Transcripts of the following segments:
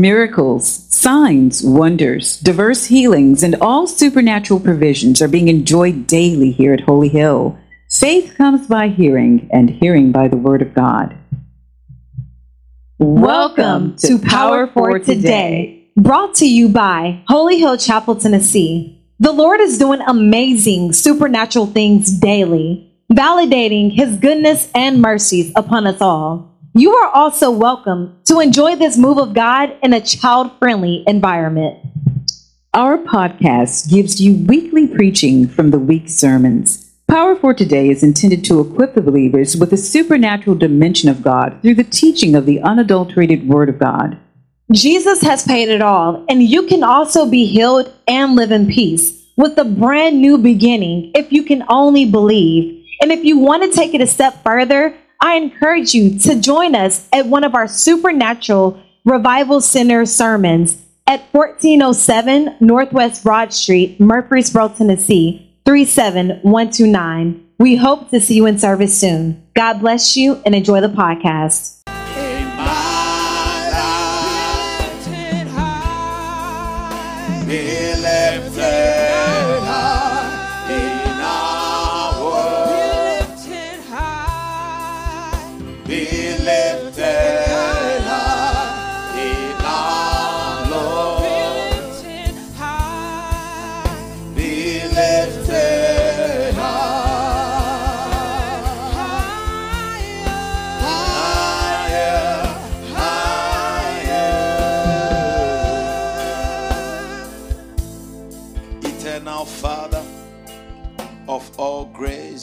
Miracles, signs, wonders, diverse healings, and all supernatural provisions are being enjoyed daily here at Holy Hill. Faith comes by hearing, and hearing by the Word of God. Welcome to Power for Today, brought to you by Holy Hill Chapel, Tennessee. The Lord is doing amazing supernatural things daily, validating His goodness and mercies upon us all. You are also welcome to enjoy this move of God in a child friendly environment. Our podcast gives you weekly preaching from the week's sermons. Power for Today is intended to equip the believers with the supernatural dimension of God through the teaching of the unadulterated Word of God. Jesus has paid it all, and you can also be healed and live in peace with a brand new beginning if you can only believe. And if you want to take it a step further, I encourage you to join us at one of our supernatural revival center sermons at 1407 Northwest Broad Street, Murfreesboro, Tennessee, 37129. We hope to see you in service soon. God bless you and enjoy the podcast.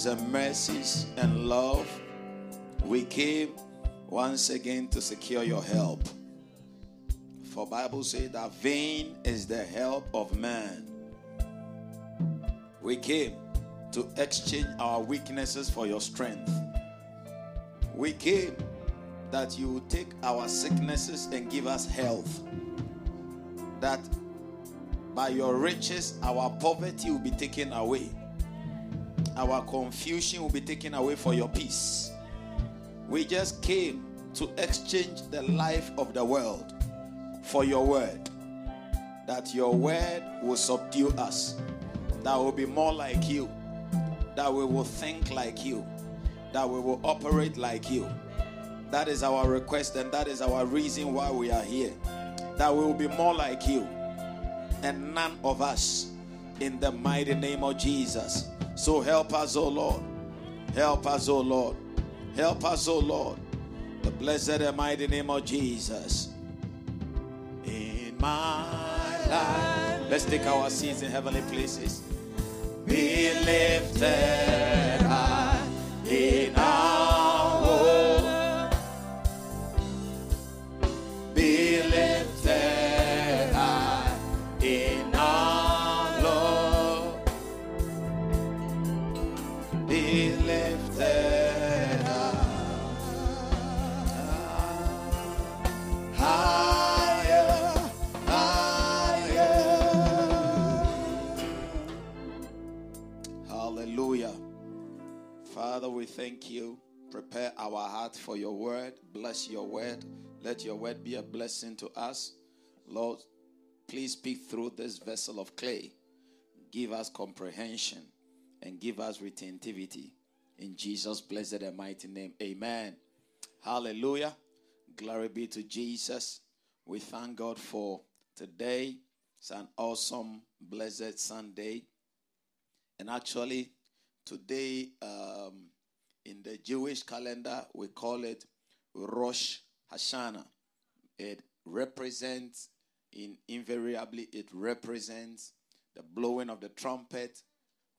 And mercies and love, we came once again to secure your help. For Bible says that vain is the help of man. We came to exchange our weaknesses for your strength. We came that you take our sicknesses and give us health. That by your riches, our poverty will be taken away. Our confusion will be taken away for your peace. We just came to exchange the life of the world for your word. That your word will subdue us. That will be more like you. That we will think like you. That we will operate like you. That is our request and that is our reason why we are here. That we will be more like you and none of us in the mighty name of Jesus. So help us, O Lord. Help us, O Lord. Help us, O Lord. The blessed and mighty name of Jesus. In my life. Let's take our seats in heavenly places. Be lifted high in our thank you. Prepare our heart for your word. Bless your word. Let your word be a blessing to us. Lord, please speak through this vessel of clay. Give us comprehension and give us retentivity. In Jesus' blessed and mighty name. Amen. Hallelujah. Glory be to Jesus. We thank God for today. It's an awesome, blessed Sunday. And actually, today, um, in the Jewish calendar, we call it Rosh Hashanah. It represents, in invariably, it represents the blowing of the trumpet,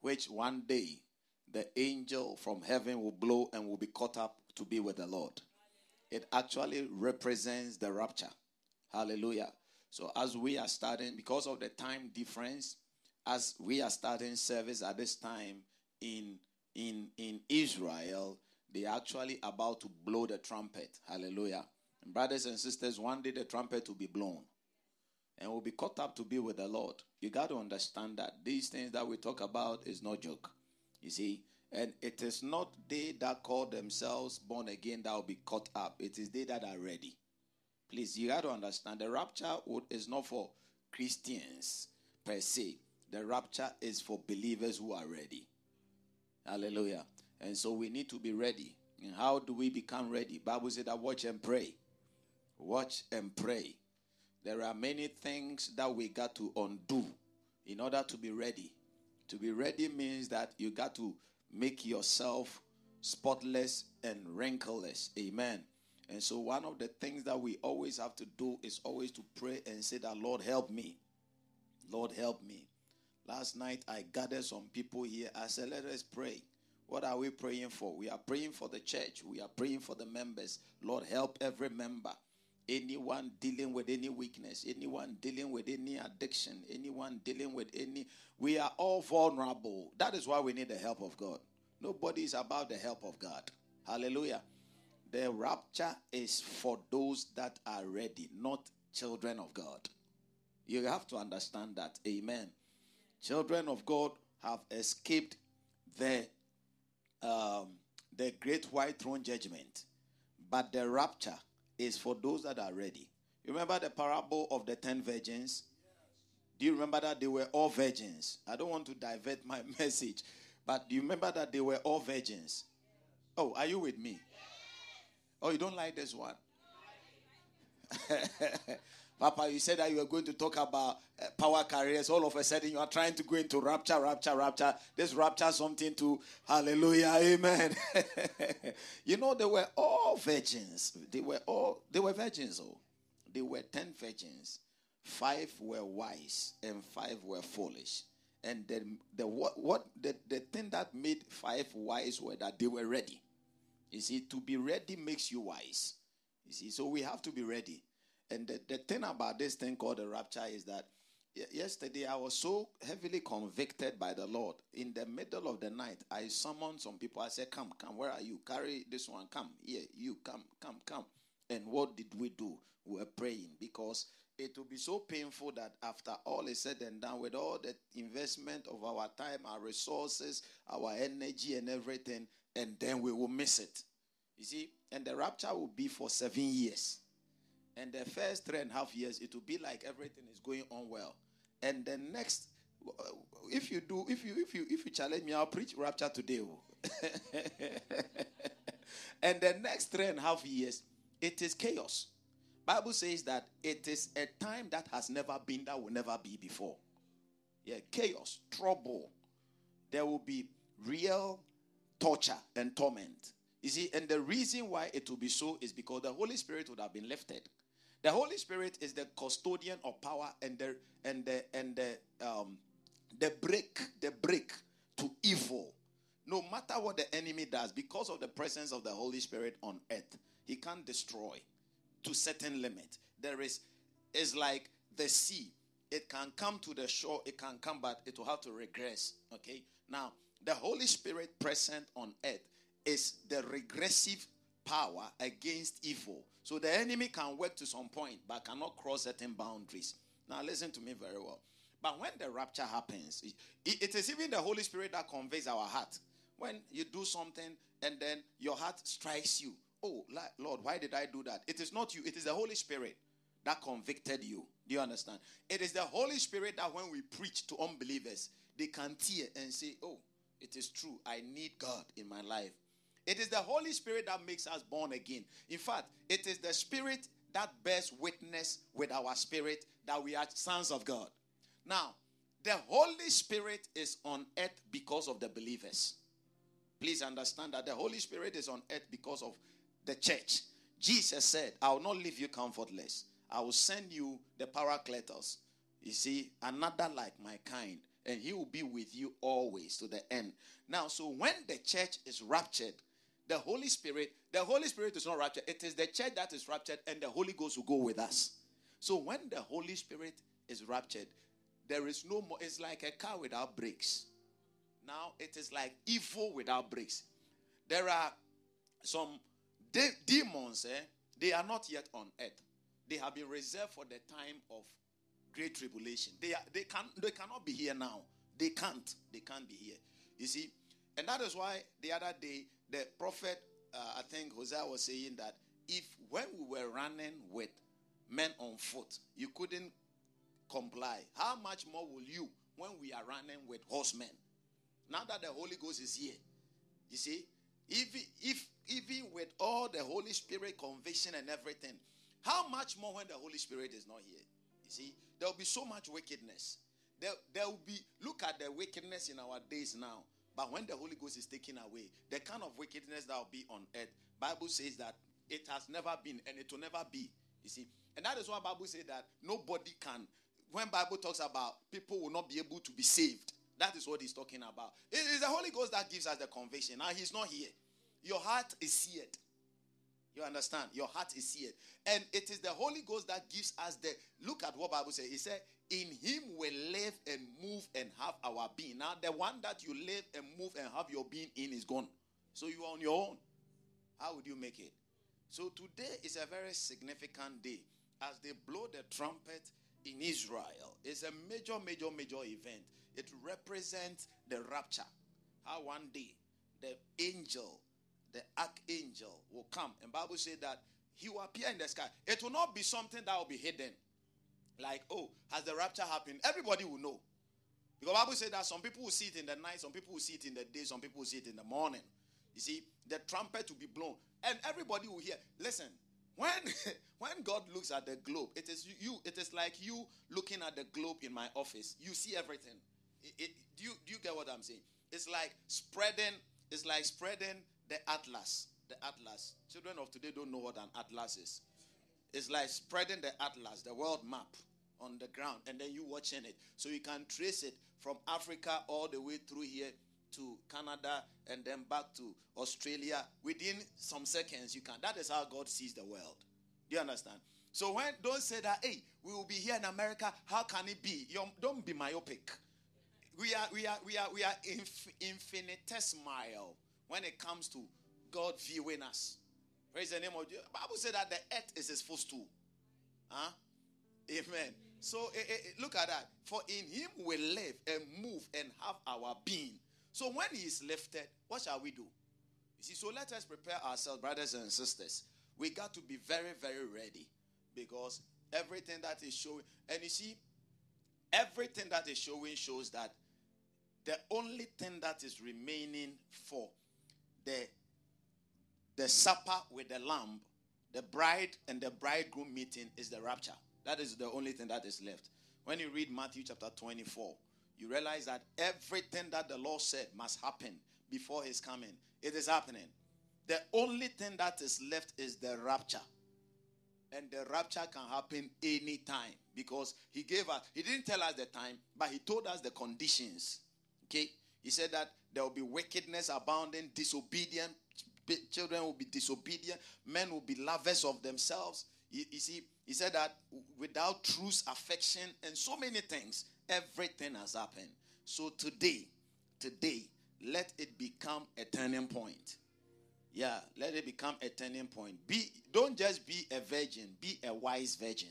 which one day the angel from heaven will blow and will be caught up to be with the Lord. It actually represents the rapture. Hallelujah. So, as we are starting, because of the time difference, as we are starting service at this time in in in Israel, they are actually about to blow the trumpet. Hallelujah. And brothers and sisters, one day the trumpet will be blown and will be caught up to be with the Lord. You got to understand that these things that we talk about is no joke. You see, and it is not they that call themselves born again that will be caught up. It is they that are ready. Please, you got to understand the rapture is not for Christians per se. The rapture is for believers who are ready. Hallelujah. And so we need to be ready. And how do we become ready? Bible said that watch and pray. Watch and pray. There are many things that we got to undo in order to be ready. To be ready means that you got to make yourself spotless and wrinkleless. Amen. And so, one of the things that we always have to do is always to pray and say that, Lord, help me. Lord, help me. Last night, I gathered some people here. I said, let us pray. What are we praying for? We are praying for the church. We are praying for the members. Lord, help every member. Anyone dealing with any weakness, anyone dealing with any addiction, anyone dealing with any. We are all vulnerable. That is why we need the help of God. Nobody is about the help of God. Hallelujah. The rapture is for those that are ready, not children of God. You have to understand that. Amen. Children of God have escaped the um, the great white throne judgment, but the rapture is for those that are ready. You remember the parable of the ten virgins? Do you remember that they were all virgins? I don't want to divert my message, but do you remember that they were all virgins? Oh, are you with me? Oh, you don't like this one? Papa, you said that you were going to talk about uh, power carriers. All of a sudden, you are trying to go into rapture, rapture, rapture. This rapture something to hallelujah, amen. you know, they were all virgins. They were all they were virgins. Oh, they were ten virgins. Five were wise and five were foolish. And then the what, what the, the thing that made five wise were that they were ready. You see, to be ready makes you wise. You see, so we have to be ready. And the, the thing about this thing called the rapture is that yesterday I was so heavily convicted by the Lord. In the middle of the night, I summoned some people. I said, Come, come, where are you? Carry this one, come. Here, you, come, come, come. And what did we do? We were praying because it will be so painful that after all is said and done, with all the investment of our time, our resources, our energy, and everything, and then we will miss it. You see, and the rapture will be for seven years. And the first three and a half years, it will be like everything is going on well. And the next, uh, if you do, if you if you if you challenge me, I'll preach rapture today. Oh. and the next three and a half years, it is chaos. Bible says that it is a time that has never been, that will never be before. Yeah, chaos, trouble. There will be real torture and torment. You see, and the reason why it will be so is because the Holy Spirit would have been lifted. The Holy Spirit is the custodian of power and the and the and the um the break, the break to evil. No matter what the enemy does, because of the presence of the Holy Spirit on earth, he can't destroy to certain limit. There is is like the sea. It can come to the shore, it can come, but it will have to regress. Okay. Now, the Holy Spirit present on earth is the regressive power against evil. So the enemy can work to some point, but cannot cross certain boundaries. Now, listen to me very well. But when the rapture happens, it, it is even the Holy Spirit that conveys our heart. When you do something and then your heart strikes you, oh, Lord, why did I do that? It is not you, it is the Holy Spirit that convicted you. Do you understand? It is the Holy Spirit that when we preach to unbelievers, they can tear and say, oh, it is true. I need God in my life. It is the Holy Spirit that makes us born again. In fact, it is the Spirit that bears witness with our spirit that we are sons of God. Now, the Holy Spirit is on earth because of the believers. Please understand that the Holy Spirit is on earth because of the church. Jesus said, I will not leave you comfortless. I will send you the Paracletos. You see, another like my kind, and he will be with you always to the end. Now, so when the church is raptured, the Holy Spirit, the Holy Spirit is not raptured. It is the church that is raptured, and the Holy Ghost will go with us. So when the Holy Spirit is raptured, there is no more. It's like a car without brakes. Now it is like evil without brakes. There are some de- demons, eh? They are not yet on earth. They have been reserved for the time of great tribulation. They are, they can they cannot be here now. They can't. They can't be here. You see, and that is why the other day the prophet, uh, I think Hosea was saying that if when we were running with men on foot. You couldn't comply. How much more will you when we are running with horsemen? Now that the Holy Ghost is here, you see, if, if even with all the Holy Spirit conviction and everything, how much more when the Holy Spirit is not here? You see, there will be so much wickedness. There, there will be, look at the wickedness in our days now. But when the Holy Ghost is taken away, the kind of wickedness that will be on earth, Bible says that it has never been and it will never be. You see, and that is why Bible says that nobody can. When Bible talks about people will not be able to be saved, that is what he's talking about. It is the Holy Ghost that gives us the conviction. Now he's not here. Your heart is seared. You understand? Your heart is seared. And it is the Holy Ghost that gives us the look at what Bible says. He said, In him we live and move and have our being. Now, the one that you live and move and have your being in is gone. So you are on your own. How would you make it? So today is a very significant day as they blow the trumpet in Israel. It's a major, major, major event. It represents the rapture. How one day the angel, the archangel, will come. And Bible says that he will appear in the sky. It will not be something that will be hidden. Like, oh, has the rapture happened? Everybody will know. Because Bible says that some people will see it in the night, some people will see it in the day, some people will see it in the morning. You see, the trumpet will be blown, and everybody will hear. Listen, when when God looks at the globe, it is you. It is like you looking at the globe in my office. You see everything. It, it, do you do you get what I'm saying? It's like spreading. It's like spreading the atlas. The atlas. Children of today don't know what an atlas is. It's like spreading the atlas, the world map, on the ground, and then you watching it, so you can trace it from Africa all the way through here to Canada and then back to Australia within some seconds. You can. That is how God sees the world. Do you understand? So when don't say that, hey, we will be here in America. How can it be? You don't be myopic. We are we are we are we are inf- infinitesimal when it comes to God viewing us. Praise the name of the Bible said that the earth is his footstool. Huh? Amen. So eh, eh, look at that. For in him we live and move and have our being. So when he is lifted, what shall we do? You see, so let us prepare ourselves, brothers and sisters. We got to be very, very ready because everything that is showing, and you see, everything that is showing shows that the only thing that is remaining for the the supper with the lamb, the bride and the bridegroom meeting is the rapture. That is the only thing that is left. When you read Matthew chapter 24, you realize that everything that the Lord said must happen before his coming. It is happening. The only thing that is left is the rapture. And the rapture can happen anytime because he gave us, he didn't tell us the time, but he told us the conditions. Okay? He said that there will be wickedness abounding, disobedient, children will be disobedient, men will be lovers of themselves. You, see, he said that without truth, affection, and so many things, everything has happened. So today, today, let it become a turning point. Yeah, let it become a turning point. Be don't just be a virgin, be a wise virgin.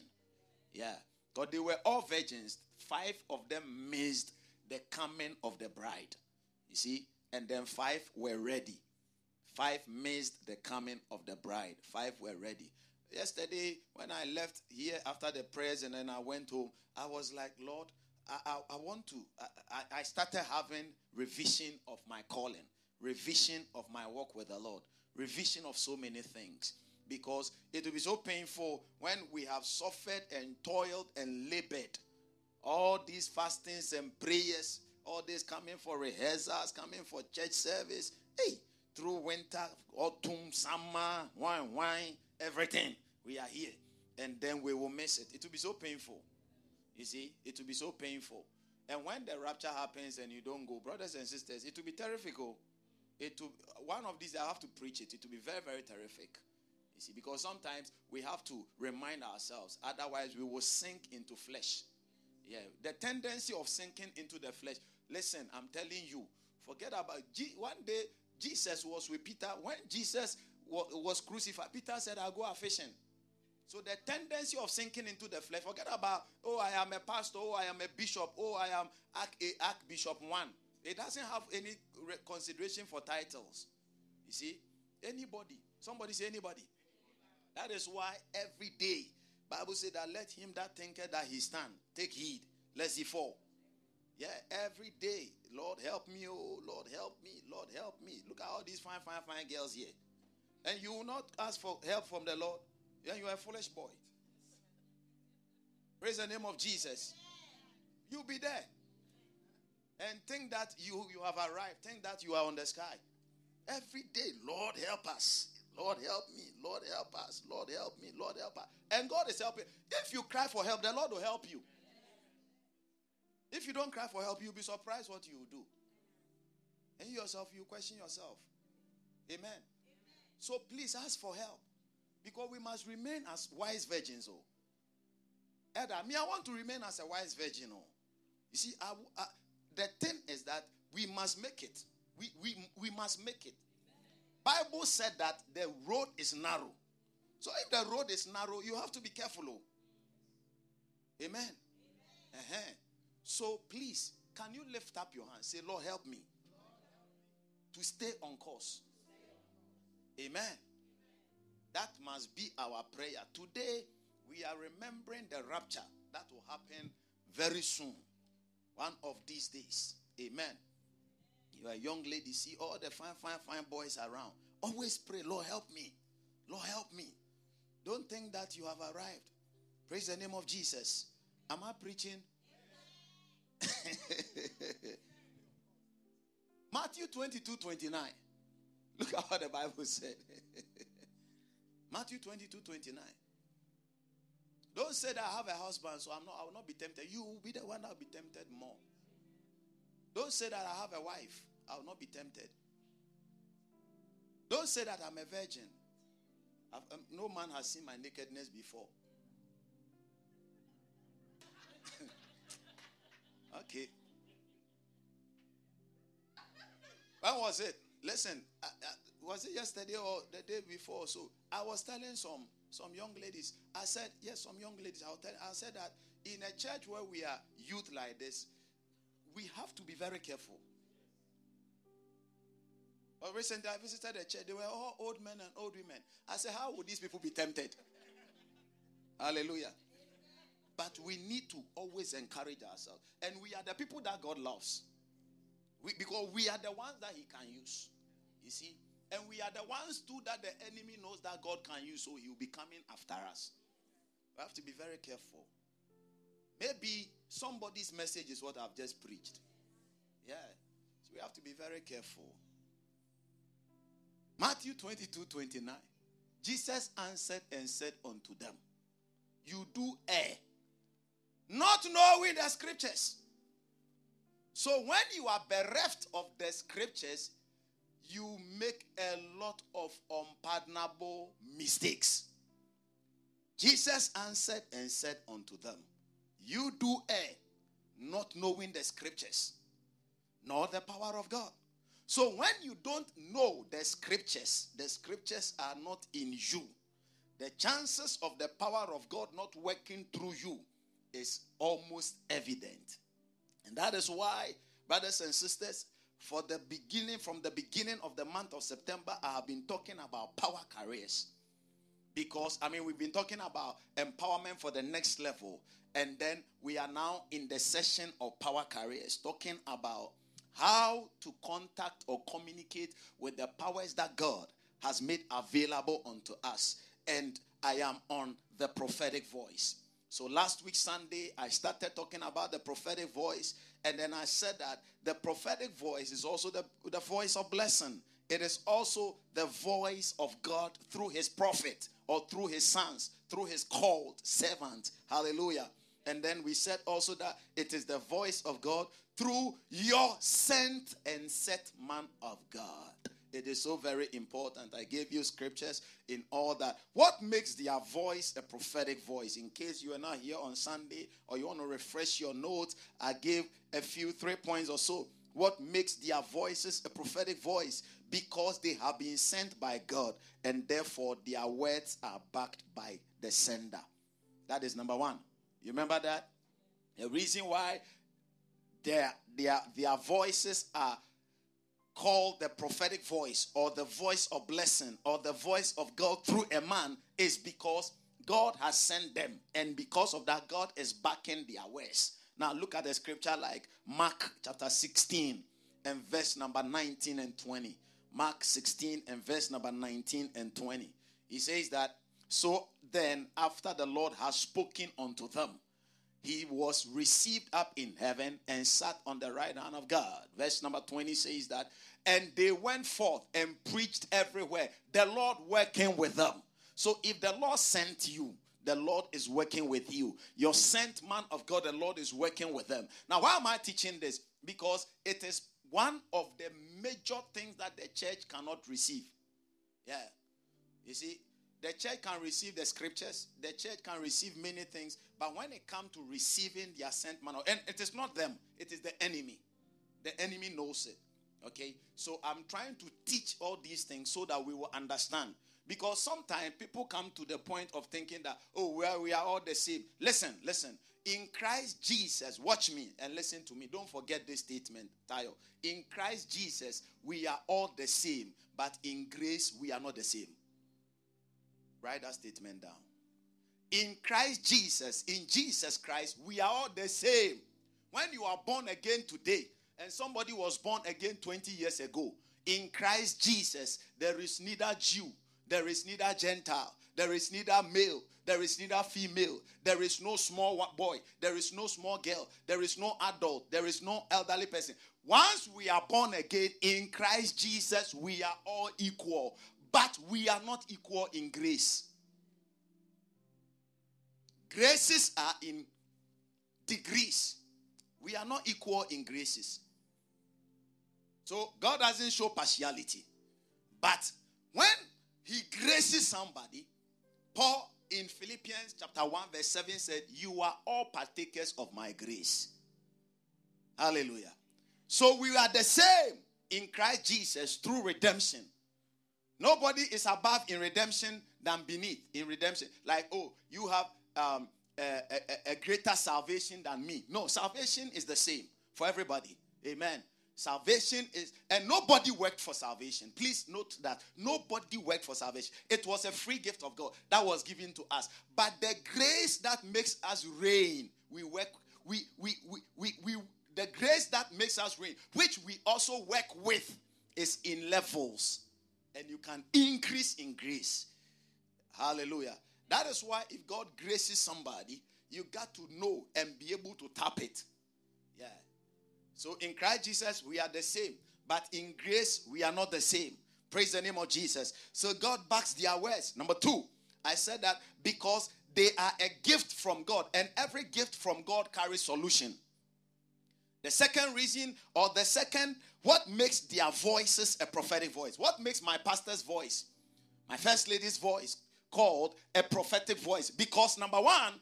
Yeah. Because they were all virgins. Five of them missed the coming of the bride. You see? And then five were ready. Five missed the coming of the bride. Five were ready. Yesterday, when I left here after the prayers and then I went home, I was like, Lord, I, I, I want to. I, I started having revision of my calling, revision of my walk with the Lord, revision of so many things. Because it will be so painful when we have suffered and toiled and labored. All these fastings and prayers, all this coming for rehearsals, coming for church service. Hey, through winter, autumn, summer, wine, wine, everything. We are here. And then we will miss it. It will be so painful. You see, it will be so painful. And when the rapture happens and you don't go, brothers and sisters, it will be terrific. Oh. It will, one of these, I have to preach it. It will be very, very terrific. You see, because sometimes we have to remind ourselves, otherwise, we will sink into flesh. Yeah, the tendency of sinking into the flesh. Listen, I'm telling you, forget about one day Jesus was with Peter. When Jesus was crucified, Peter said, I'll go fishing. So the tendency of sinking into the flesh, forget about, oh, I am a pastor, oh, I am a bishop, oh, I am archbishop one. It doesn't have any consideration for titles. You see, anybody, somebody say anybody. That is why every day Bible said that let him that thinketh that he stand take heed lest he fall. Yeah, every day, Lord help me, oh Lord help me, Lord help me. Look at all these fine, fine, fine girls here. And you will not ask for help from the Lord. Yeah, you are a foolish boy. Praise the name of Jesus. You'll be there. And think that you, you have arrived. Think that you are on the sky. Every day, Lord help us. Lord help me. Lord help us. Lord help me. Lord help us. And God is helping. If you cry for help, the Lord will help you. If you don't cry for help, you'll be surprised what you do. And you yourself, you question yourself. Amen. Amen. So please ask for help. Because we must remain as wise virgins. Oh. Edda, me, I want to remain as a wise virgin. Oh. You see, I, I, the thing is that we must make it. We, we, we must make it. Bible said that the road is narrow. So if the road is narrow, you have to be careful. Oh. Amen. Amen. Uh-huh. So please, can you lift up your hand? Say, Lord, help me to stay on course. Amen. That must be our prayer. Today, we are remembering the rapture that will happen very soon. One of these days. Amen. You are a young lady, see all the fine, fine, fine boys around. Always pray, Lord, help me. Lord, help me. Don't think that you have arrived. Praise the name of Jesus. Am I preaching? Matthew 22 29. Look at what the Bible said. Matthew 22 29. Don't say that I have a husband, so I'm not, I will not be tempted. You will be the one that will be tempted more. Don't say that I have a wife, I will not be tempted. Don't say that I'm a virgin. Um, no man has seen my nakedness before. Okay. When was it? Listen, uh, uh, was it yesterday or the day before? So I was telling some some young ladies. I said, yes, some young ladies. I'll tell, I said that in a church where we are youth like this, we have to be very careful. But recently I visited a church. They were all old men and old women. I said, how would these people be tempted? Hallelujah. But we need to always encourage ourselves. And we are the people that God loves. We, because we are the ones that He can use. You see? And we are the ones too that the enemy knows that God can use, so he will be coming after us. We have to be very careful. Maybe somebody's message is what I've just preached. Yeah. So we have to be very careful. Matthew 22 29. Jesus answered and said unto them, You do knowing the scriptures. So when you are bereft of the scriptures, you make a lot of unpardonable mistakes. Jesus answered and said unto them, You do err, not knowing the scriptures, nor the power of God. So when you don't know the scriptures, the scriptures are not in you. The chances of the power of God not working through you is almost evident. And that is why, brothers and sisters, for the beginning, from the beginning of the month of September, I have been talking about power carriers. Because, I mean, we've been talking about empowerment for the next level. And then we are now in the session of power carriers, talking about how to contact or communicate with the powers that God has made available unto us. And I am on the prophetic voice. So last week, Sunday, I started talking about the prophetic voice. And then I said that the prophetic voice is also the, the voice of blessing. It is also the voice of God through his prophet or through his sons, through his called servant. Hallelujah. And then we said also that it is the voice of God through your sent and set man of God. It is so very important. I gave you scriptures in all that. What makes their voice a prophetic voice? In case you are not here on Sunday or you want to refresh your notes, I gave a few, three points or so. What makes their voices a prophetic voice? Because they have been sent by God and therefore their words are backed by the sender. That is number one. You remember that? The reason why their, their, their voices are called the prophetic voice or the voice of blessing or the voice of God through a man is because God has sent them, and because of that, God is backing their words. Now, look at the scripture like Mark chapter 16 and verse number 19 and 20. Mark 16 and verse number 19 and 20. He says that, So then, after the Lord has spoken unto them, he was received up in heaven and sat on the right hand of God. Verse number 20 says that, and they went forth and preached everywhere, the Lord working with them. So if the Lord sent you, the Lord is working with you. Your sent man of God, the Lord is working with them. Now, why am I teaching this? Because it is one of the major things that the church cannot receive. Yeah. You see, the church can receive the scriptures, the church can receive many things, but when it comes to receiving the ascent man, and it is not them, it is the enemy. The enemy knows it. Okay, so I'm trying to teach all these things so that we will understand. Because sometimes people come to the point of thinking that, oh, well, we are all the same. Listen, listen. In Christ Jesus, watch me and listen to me. Don't forget this statement, Tayo. In Christ Jesus, we are all the same, but in grace, we are not the same. Write that statement down. In Christ Jesus, in Jesus Christ, we are all the same. When you are born again today, and somebody was born again 20 years ago, in Christ Jesus, there is neither Jew there is neither Gentile, there is neither male, there is neither female, there is no small boy, there is no small girl, there is no adult, there is no elderly person. Once we are born again in Christ Jesus, we are all equal, but we are not equal in grace. Graces are in degrees. We are not equal in graces. So God doesn't show partiality. But when he graces somebody. Paul in Philippians chapter 1, verse 7 said, You are all partakers of my grace. Hallelujah. So we are the same in Christ Jesus through redemption. Nobody is above in redemption than beneath in redemption. Like, oh, you have um, a, a, a greater salvation than me. No, salvation is the same for everybody. Amen. Salvation is, and nobody worked for salvation. Please note that nobody worked for salvation. It was a free gift of God that was given to us. But the grace that makes us reign, we work, we, we, we, we, we the grace that makes us reign, which we also work with, is in levels. And you can increase in grace. Hallelujah. That is why if God graces somebody, you got to know and be able to tap it. Yeah. So in Christ Jesus, we are the same. But in grace, we are not the same. Praise the name of Jesus. So God backs their words. Number two, I said that because they are a gift from God, and every gift from God carries solution. The second reason, or the second, what makes their voices a prophetic voice? What makes my pastor's voice, my first lady's voice, called a prophetic voice? Because number one,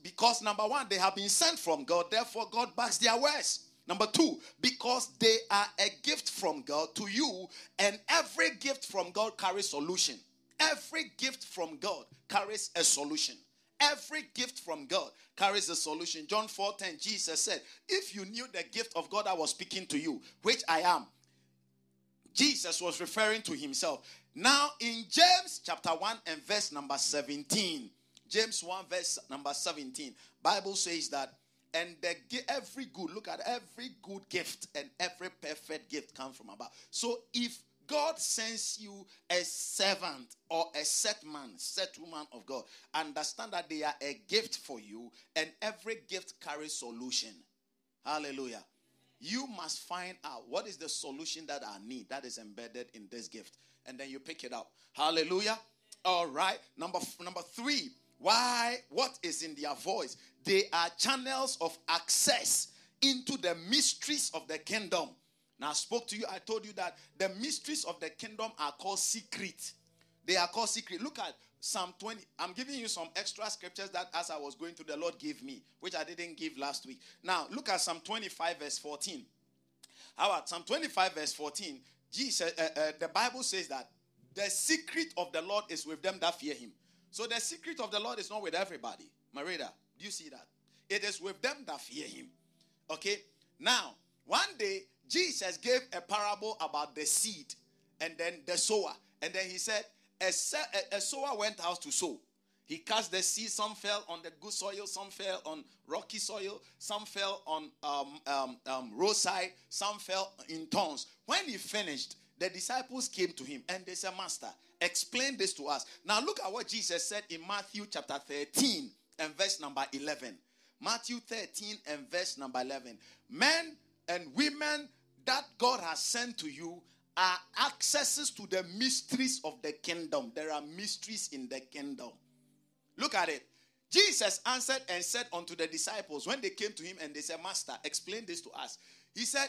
because number one, they have been sent from God, therefore God backs their words. Number two, because they are a gift from God to you, and every gift from God carries solution. Every gift from God carries a solution. Every gift from God carries a solution. John 4 10, Jesus said, If you knew the gift of God I was speaking to you, which I am, Jesus was referring to himself. Now, in James chapter 1 and verse number 17, James 1 verse number 17, Bible says that and the, every good, look at every good gift and every perfect gift comes from above. So if God sends you a servant or a set man, set woman of God, understand that they are a gift for you, and every gift carries solution. Hallelujah. You must find out what is the solution that I need that is embedded in this gift, and then you pick it up. Hallelujah. All right. Number number three why? What is in their voice? They are channels of access into the mysteries of the kingdom. Now, I spoke to you, I told you that the mysteries of the kingdom are called secret. They are called secret. Look at Psalm 20. I'm giving you some extra scriptures that as I was going to, the Lord gave me, which I didn't give last week. Now, look at Psalm 25, verse 14. How about Psalm 25, verse 14? Jesus, uh, uh, the Bible says that the secret of the Lord is with them that fear him. So the secret of the Lord is not with everybody. Marida, do you see that? It is with them that fear him. Okay? Now, one day, Jesus gave a parable about the seed and then the sower. And then he said, a, a, sower went out to sow. He cast the seed. Some fell on the good soil, some fell on rocky soil, some fell on um, um, um, roadside, some fell in thorns. When he finished, the disciples came to him and they said, Master, explain this to us. Now look at what Jesus said in Matthew chapter 13 and verse number 11. Matthew 13 and verse number 11. Men and women that God has sent to you are accesses to the mysteries of the kingdom. There are mysteries in the kingdom. Look at it. Jesus answered and said unto the disciples when they came to him and they said, Master, explain this to us. He said,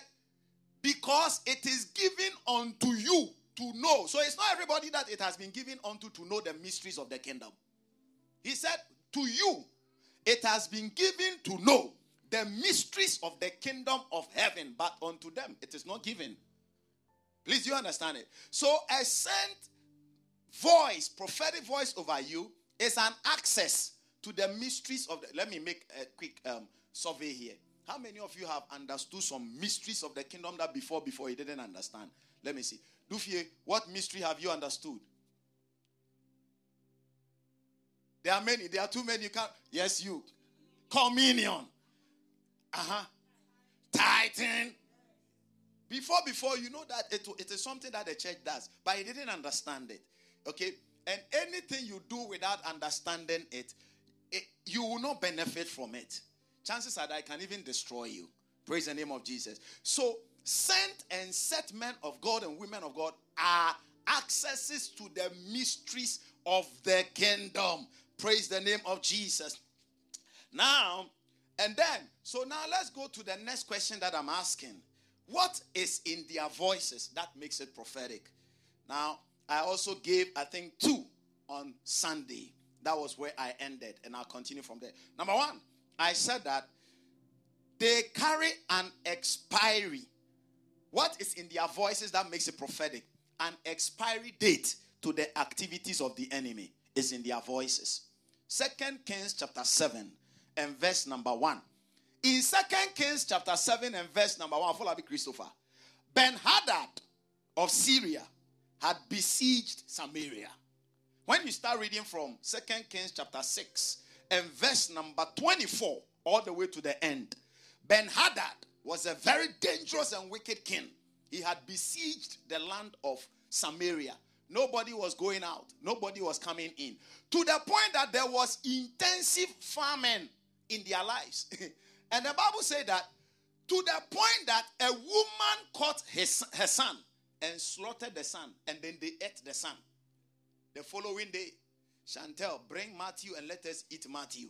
Because it is given unto you to know. So it's not everybody that it has been given unto to know the mysteries of the kingdom. He said, To you, it has been given to know the mysteries of the kingdom of heaven, but unto them it is not given. Please, you understand it? So, a sent voice, prophetic voice over you, is an access to the mysteries of the. Let me make a quick um, survey here. How many of you have understood some mysteries of the kingdom that before before you didn't understand? Let me see. Dufie, what mystery have you understood? There are many. There are too many. You can't. Yes, you. Communion. Uh huh. Titan. Before, before, you know that it, it is something that the church does, but he didn't understand it. Okay? And anything you do without understanding it, it, you will not benefit from it. Chances are that I can even destroy you. Praise the name of Jesus. So, sent and set men of God and women of God are accesses to the mysteries of the kingdom. Praise the name of Jesus. Now, and then, so now let's go to the next question that I'm asking. What is in their voices that makes it prophetic? Now, I also gave, I think, two on Sunday. That was where I ended, and I'll continue from there. Number one, I said that they carry an expiry. What is in their voices that makes it prophetic? An expiry date to the activities of the enemy is in their voices. Second Kings chapter 7 and verse number 1. In Second Kings chapter 7 and verse number 1, follow me, Christopher. Ben Hadad of Syria had besieged Samaria. When you start reading from Second Kings chapter 6 and verse number 24 all the way to the end, Ben Hadad was a very dangerous and wicked king. He had besieged the land of Samaria. Nobody was going out, nobody was coming in. To the point that there was intensive famine in their lives. and the Bible said that to the point that a woman caught his, her son and slaughtered the son, and then they ate the son. The following day, Chantel, bring Matthew and let us eat Matthew.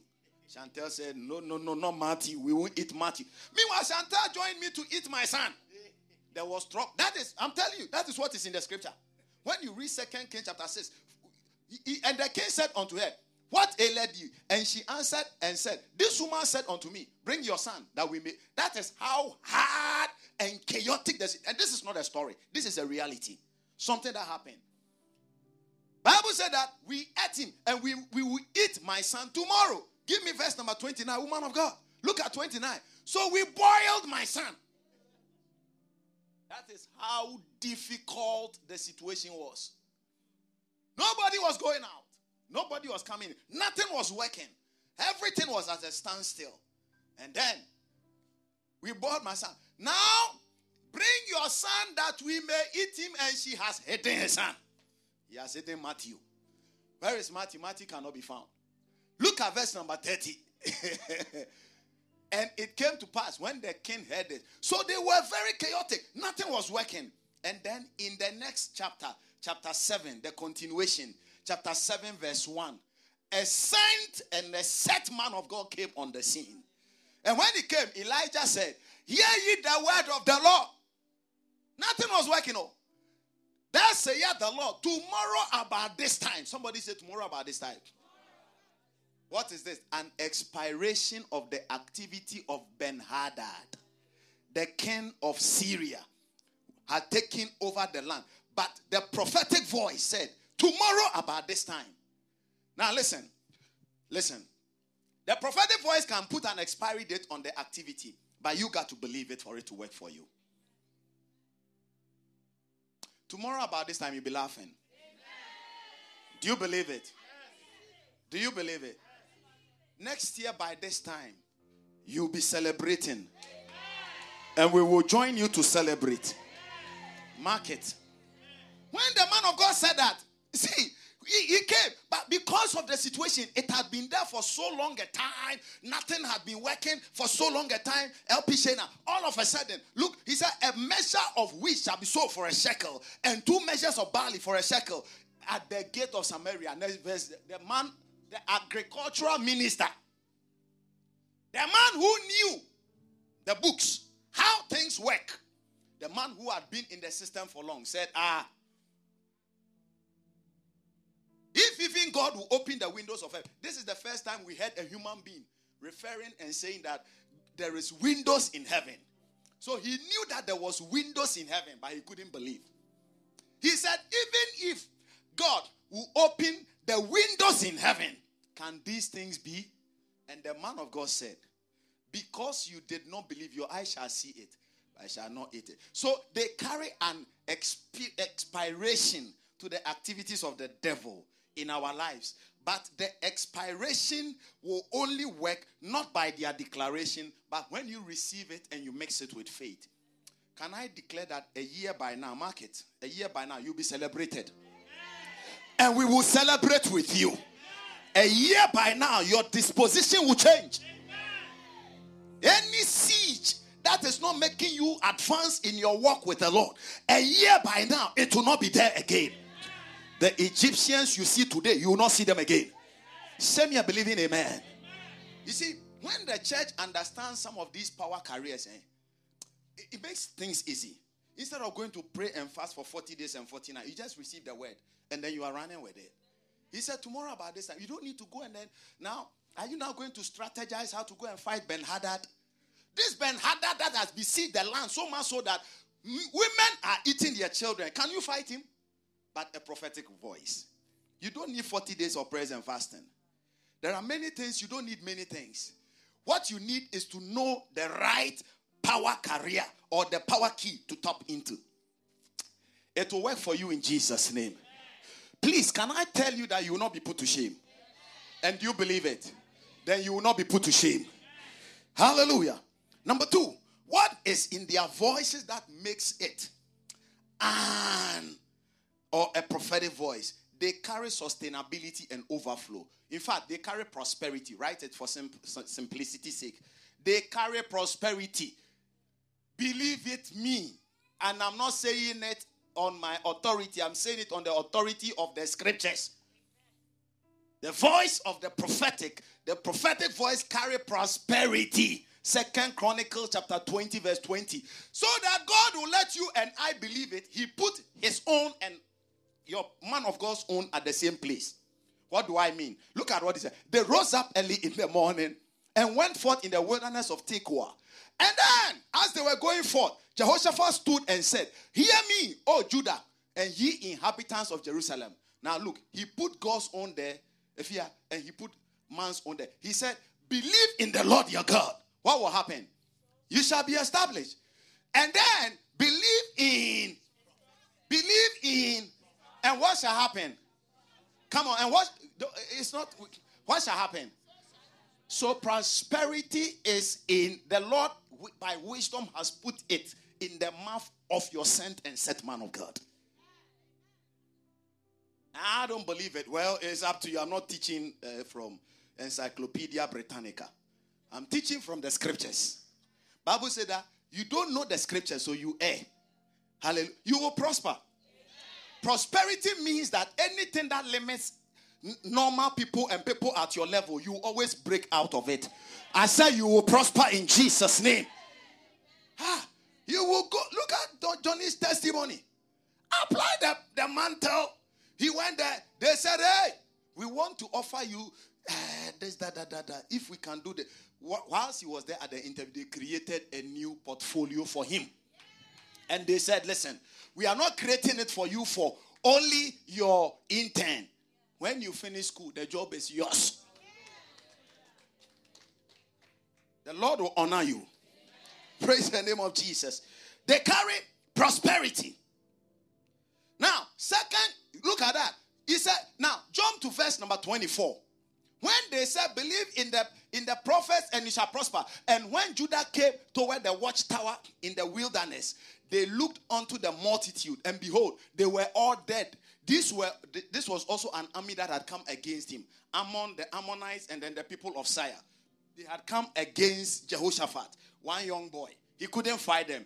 Chantel said, No, no, no, not Matthew. We won't eat Matthew. Meanwhile, Chantel joined me to eat my son. There was trouble. That is, I'm telling you, that is what is in the scripture. When you read Second King chapter 6, and the king said unto her, What ailed you? And she answered and said, This woman said unto me, Bring your son that we may. That is how hard and chaotic this is. And this is not a story. This is a reality. Something that happened. Bible said that we ate him and we, we will eat my son tomorrow. Give me verse number 29, woman of God. Look at 29. So we boiled my son. That is how difficult the situation was. Nobody was going out. Nobody was coming. Nothing was working. Everything was at a standstill. And then we bought my son. Now bring your son that we may eat him. And she has hidden her son. He has hidden Matthew. Where is Matthew? Matthew cannot be found. Look at verse number 30. and it came to pass when the king heard it. So they were very chaotic. Nothing was working. And then in the next chapter, chapter 7, the continuation, chapter 7, verse 1, a saint and a set man of God came on the scene. And when he came, Elijah said, Hear ye the word of the Lord. Nothing was working. Oh. Thus saith the Lord, tomorrow about this time. Somebody said tomorrow about this time. What is this? An expiration of the activity of Ben Hadad, the king of Syria, had taken over the land. But the prophetic voice said, Tomorrow about this time. Now listen, listen. The prophetic voice can put an expiry date on the activity, but you got to believe it for it to work for you. Tomorrow about this time you'll be laughing. Amen. Do you believe it? Do you believe it? Next year, by this time, you'll be celebrating. And we will join you to celebrate. Mark it. When the man of God said that, see, he, came, but because of the situation, it had been there for so long a time. Nothing had been working for so long a time. LP Shana, all of a sudden, look, he said, a measure of wheat shall be sold for a shekel, and two measures of barley for a shekel at the gate of Samaria. Next verse, the man, the agricultural minister, the man who knew the books, how things work, the man who had been in the system for long said, Ah, if even God will open the windows of heaven, this is the first time we heard a human being referring and saying that there is windows in heaven. So he knew that there was windows in heaven, but he couldn't believe. He said, even if God will open the windows in heaven, can these things be? And the man of God said, Because you did not believe, your eye shall see it, but I shall not eat it. So they carry an expi- expiration to the activities of the devil in our lives. But the expiration will only work not by their declaration, but when you receive it and you mix it with faith. Can I declare that a year by now, mark it, a year by now, you'll be celebrated. And we will celebrate with you. A year by now, your disposition will change. Any siege that is not making you advance in your walk with the Lord, a year by now, it will not be there again. The Egyptians you see today, you will not see them again. Same here believing amen. You see, when the church understands some of these power carriers, eh, it, it makes things easy. Instead of going to pray and fast for 40 days and 40 nights, you just receive the word and then you are running with it. He said, Tomorrow about this time, you don't need to go and then now, are you now going to strategize how to go and fight Ben Hadad? This Ben Hadad that has besieged the land so much so that women are eating their children. Can you fight him? But a prophetic voice. You don't need 40 days of prayers and fasting. There are many things, you don't need many things. What you need is to know the right power carrier or the power key to tap into. It will work for you in Jesus' name. Please, can I tell you that you will not be put to shame? And you believe it? Then you will not be put to shame. Hallelujah. Number two, what is in their voices that makes it? And or a prophetic voice, they carry sustainability and overflow. In fact, they carry prosperity. Write it for sim- simplicity's sake. They carry prosperity. Believe it me. And I'm not saying it on my authority, I'm saying it on the authority of the scriptures. The voice of the prophetic, the prophetic voice carry prosperity. Second Chronicles chapter 20, verse 20. So that God will let you and I believe it, He put His own and your man of God's own at the same place. What do I mean? Look at what he said. They rose up early in the morning and went forth in the wilderness of Tekoa. And then, as they were going forth, Jehoshaphat stood and said, Hear me, O Judah, and ye inhabitants of Jerusalem. Now look, he put God's own there, he, and he put man's own there. He said, Believe in the Lord your God. What will happen? You shall be established. And then believe in, believe in and what shall happen? Come on, and what it's not what shall happen? So prosperity is in the Lord by wisdom has put it in the mouth of your sent and set man of God. I don't believe it. Well, it's up to you. I'm not teaching uh, from Encyclopedia Britannica. I'm teaching from the scriptures. Bible said that you don't know the scriptures, so you err. Hallelujah. You will prosper. Prosperity means that anything that limits normal people and people at your level, you always break out of it. I say you will prosper in Jesus' name. Ah, you will go. Look at Johnny's testimony. Apply the, the mantle. He went there. They said, Hey, we want to offer you uh, this, that, that, that. If we can do that. Whilst he was there at the interview, they created a new portfolio for him. And they said, Listen, we are not creating it for you for only your intern. When you finish school, the job is yours. The Lord will honor you. Praise the name of Jesus. They carry prosperity. Now, second, look at that. He said, now jump to verse number 24. When they said, believe in the in the prophets and you shall prosper. And when Judah came toward the watchtower in the wilderness, they looked unto the multitude, and behold, they were all dead. This were this was also an army that had come against him. Ammon, the Ammonites, and then the people of Seir. They had come against Jehoshaphat, one young boy. He couldn't fight them.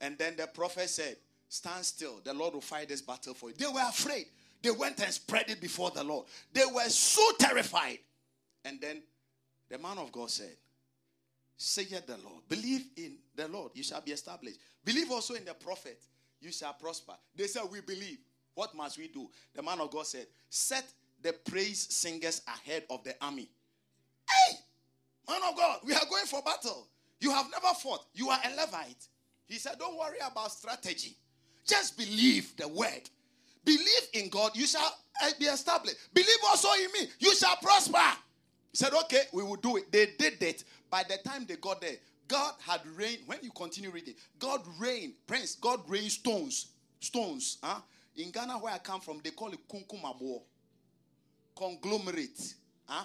And then the prophet said, Stand still, the Lord will fight this battle for you. They were afraid. They went and spread it before the Lord. They were so terrified. And then the man of God said, Say the Lord. Believe in the Lord, you shall be established. Believe also in the prophet, you shall prosper. They said, We believe. What must we do? The man of God said, Set the praise singers ahead of the army. Hey, man of God, we are going for battle. You have never fought. You are a Levite. He said, Don't worry about strategy. Just believe the word. Believe in God, you shall eh, be established. Believe also in me, you shall prosper. He said, Okay, we will do it. They did it. By the time they got there, God had rained. When you continue reading, God rained, Prince, God rained stones. Stones. Huh? In Ghana, where I come from, they call it kunkumabo. Conglomerate. Huh?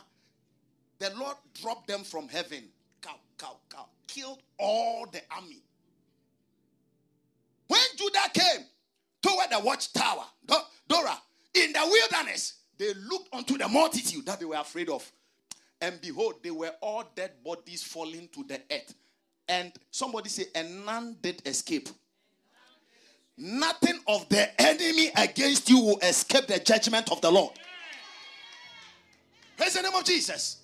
The Lord dropped them from heaven. Cow, cow, cow. Killed all the army. When Judah came toward the watchtower, Dora, in the wilderness, they looked unto the multitude that they were afraid of. And behold, they were all dead bodies falling to the earth. And somebody say, and none did escape. Nothing of the enemy against you will escape the judgment of the Lord. Praise the name of Jesus.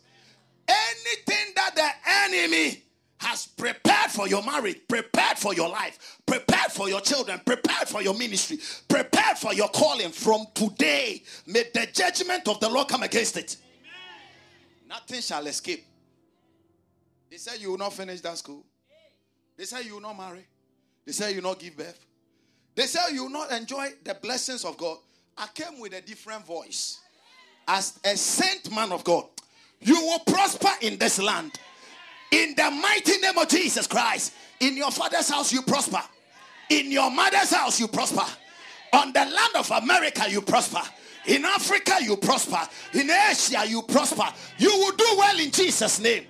Anything that the enemy has prepared for your marriage, prepared for your life, prepared for your children, prepared for your ministry, prepared for your calling from today, may the judgment of the Lord come against it. Nothing shall escape. They said you will not finish that school. They say you will not marry. They say you will not give birth. They say you will not enjoy the blessings of God. I came with a different voice. As a sent man of God, you will prosper in this land. In the mighty name of Jesus Christ. In your father's house, you prosper. In your mother's house, you prosper. On the land of America, you prosper. In Africa, you prosper. In Asia, you prosper. You will do well in Jesus' name.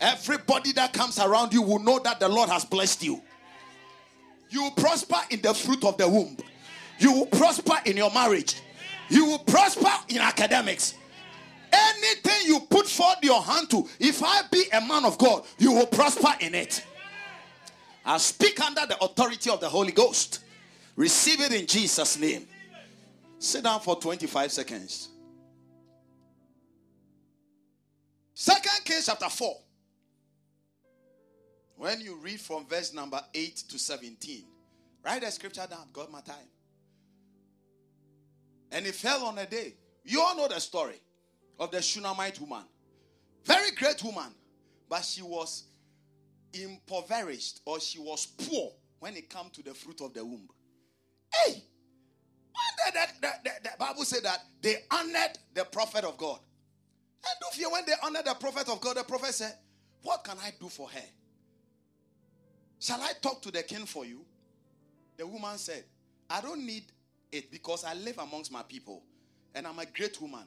Everybody that comes around you will know that the Lord has blessed you. You will prosper in the fruit of the womb. You will prosper in your marriage. You will prosper in academics. Anything you put forth your hand to, if I be a man of God, you will prosper in it. I speak under the authority of the Holy Ghost. Receive it in Jesus' name. Sit down for 25 seconds. Second Kings chapter 4. When you read from verse number 8 to 17, write the scripture down. Got my time. And it fell on a day. You all know the story of the Shunammite woman. Very great woman, but she was impoverished or she was poor when it come to the fruit of the womb. Hey, the, Bible said that they honored the prophet of God. And if you when they honored the prophet of God, the prophet said, What can I do for her? Shall I talk to the king for you? The woman said, I don't need it because I live amongst my people and I'm a great woman.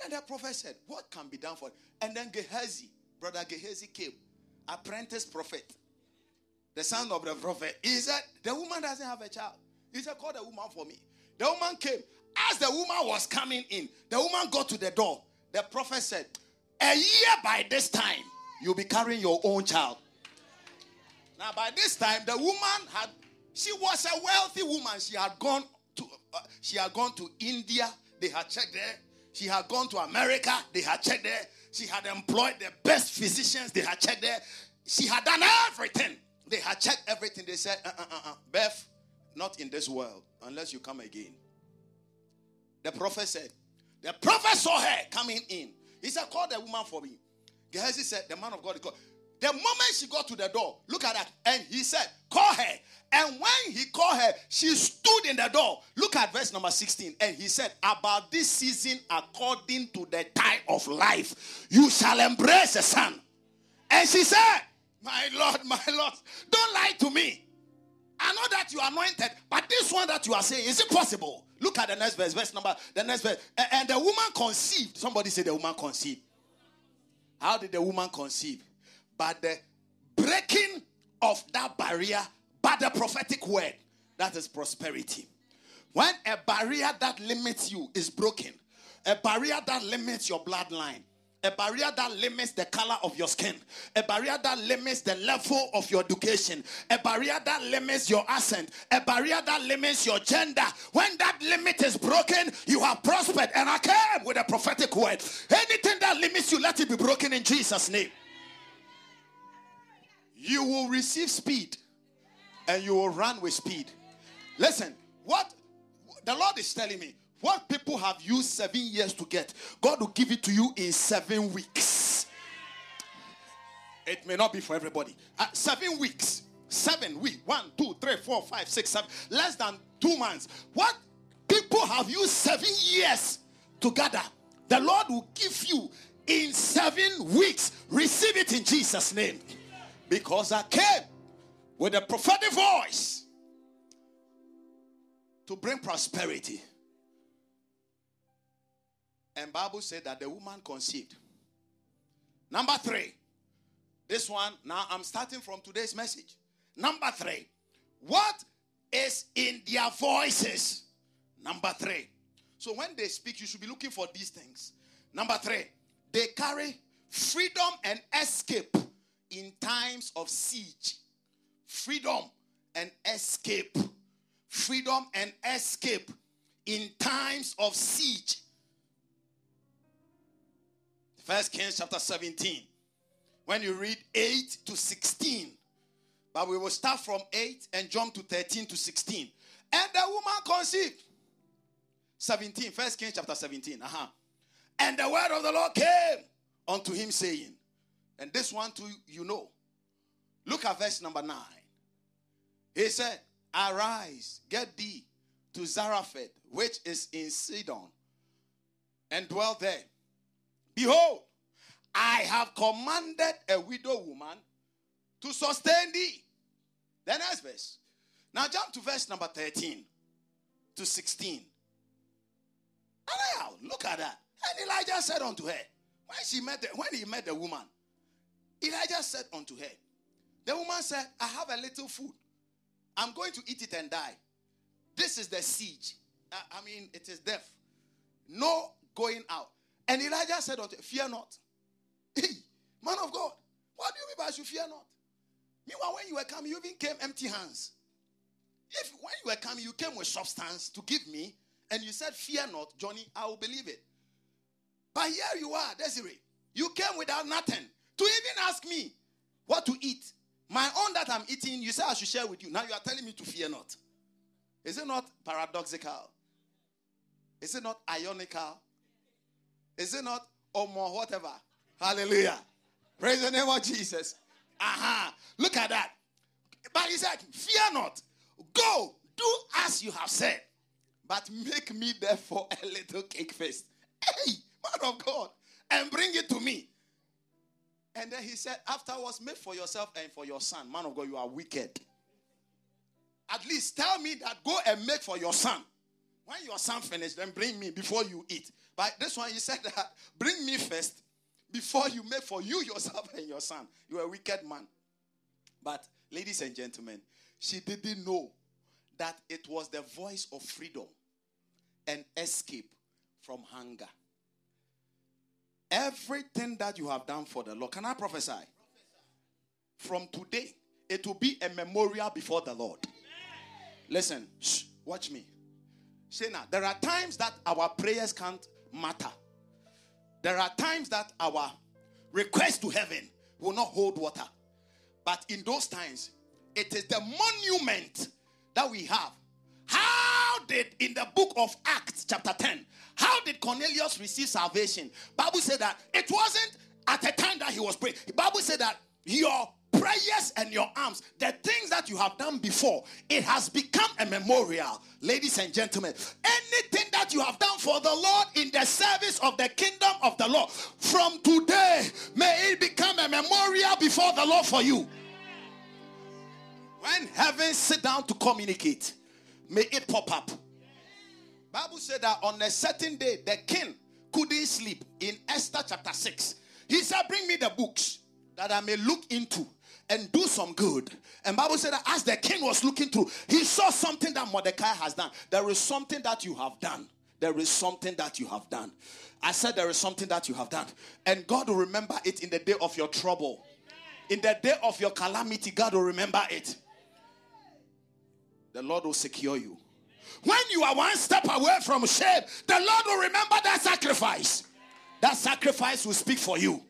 Then the prophet said, What can be done for it? And then Gehazi, brother Gehazi came, apprentice prophet, the son of the prophet. He said, The woman doesn't have a child. He said, Call the woman for me. The woman came. As the woman was coming in, the woman got to the door. The prophet said, A year by this time, you'll be carrying your own child. Now, by this time, the woman had, she was a wealthy woman. She had gone to, uh, she had gone to India. They had checked there. She had gone to America. They had checked there. She had employed the best physicians. They had checked there. She had done everything. They had checked everything. They said, uh, uh, uh, uh, Beth, not in this world unless you come again. The prophet said, the prophet saw her coming in. He said, Call the woman for me. Gehazi said, The man of God is called. The moment she got to the door, look at that. And he said, Call her. And when he called her, she stood in the door. Look at verse number 16. And he said, About this season, according to the time of life, you shall embrace a son. And she said, My Lord, my Lord, don't lie to me. I know that you are anointed, but this one that you are saying, is it possible? Look at the next verse, verse number, the next verse. A- And the woman conceived. Somebody say the woman conceived. How did the woman conceive? By the breaking of that barrier by the prophetic word. That is prosperity. When a barrier that limits you is broken, a barrier that limits your bloodline, a barrier that limits the color of your skin, a barrier that limits the level of your education, a barrier that limits your accent, a barrier that limits your gender. When that limit is broken, you have prospered. And I came with a prophetic word. Anything that limits you, let it be broken in Jesus' name. You will receive speed and you will run with speed. Listen, what the Lord is telling me, what people have used seven years to get, God will give it to you in seven weeks. It may not be for everybody. Uh, seven weeks. Seven weeks. One, two, three, four, five, six, seven. Less than two months. What people have used seven years to gather, the Lord will give you in seven weeks. Receive it in Jesus' name. Because I came with a prophetic voice to bring prosperity. And Bible said that the woman conceived. Number three. This one, now I'm starting from today's message. Number three. What is in their voices? Number three. So when they speak, you should be looking for these things. Number three, they carry freedom and escape in times of siege. Freedom and escape. Freedom and escape in times of siege. First Kings chapter 17. When you read 8 to 16. But we will start from 8 and jump to 13 to 16. And the woman conceived. 17. First Kings chapter 17. Uh-huh. And the word of the Lord came unto him, saying, and this one too, you know. Look at verse number 9. He said, Arise, get thee to Zarephath, which is in Sidon, and dwell there. Behold, I have commanded a widow woman to sustain thee. The next verse. Now jump to verse number 13 to 16. Anyhow, look at that. And Elijah said unto her, when she met the, when he met the woman, Elijah said unto her, The woman said, I have a little food. I'm going to eat it and die. This is the siege. I, mean, it is death. No going out. And Elijah said unto her, Fear not. Hey, man of God, what do you mean by should fear not? Meanwhile, when you were coming, you even came empty hands. If when you were coming, you came with substance to give me, and you said, Fear not, Johnny, I will believe it. But here you are, Desiree. You came without nothing to even ask me what to eat. My own that I'm eating, you say I should share with you. Now you are telling me to fear not. Is it not paradoxical? Is it not ionical? Is it not or more whatever? Hallelujah. Praise the name of Jesus. Aha. Uh-huh. Look at that. But he said, Fear not. Go, do as you have said. But make me therefore a little cake first. Hey, man of God. And bring it to me. And then he said, Afterwards, make for yourself and for your son. Man of God, you are wicked. At least tell me that go and make for your son. When your son finished, then bring me before you eat. But this one, he said that bring me first before you make for you yourself and your son. You are a wicked man. But, ladies and gentlemen, she didn't know that it was the voice of freedom and escape from hunger. Everything that you have done for the Lord, can I prophesy? From today, it will be a memorial before the Lord. Listen, shh, watch me. Say now, there are times that our prayers can't matter. There are times that our request to heaven will not hold water. But in those times, it is the monument that we have. How did in the book of Acts, chapter 10, how did Cornelius receive salvation? Bible said that it wasn't at the time that he was praying. Bible said that your prayers and your alms, the things that you have done before, it has become a memorial. Ladies and gentlemen, anything that you have done for the Lord in the service of the kingdom of the Lord, from today, may it become a memorial before the Lord for you. When heaven sit down to communicate, may it pop up. Bible said that on a certain day, the king couldn't sleep in Esther chapter 6. He said, Bring me the books that I may look into and do some good. And Bible said that as the king was looking through, he saw something that Mordecai has done. There is something that you have done. There is something that you have done. I said there is something that you have done. And God will remember it in the day of your trouble. In the day of your calamity, God will remember it. The Lord will secure you. When you are one step away from shame, the Lord will remember that sacrifice. That sacrifice will speak for you.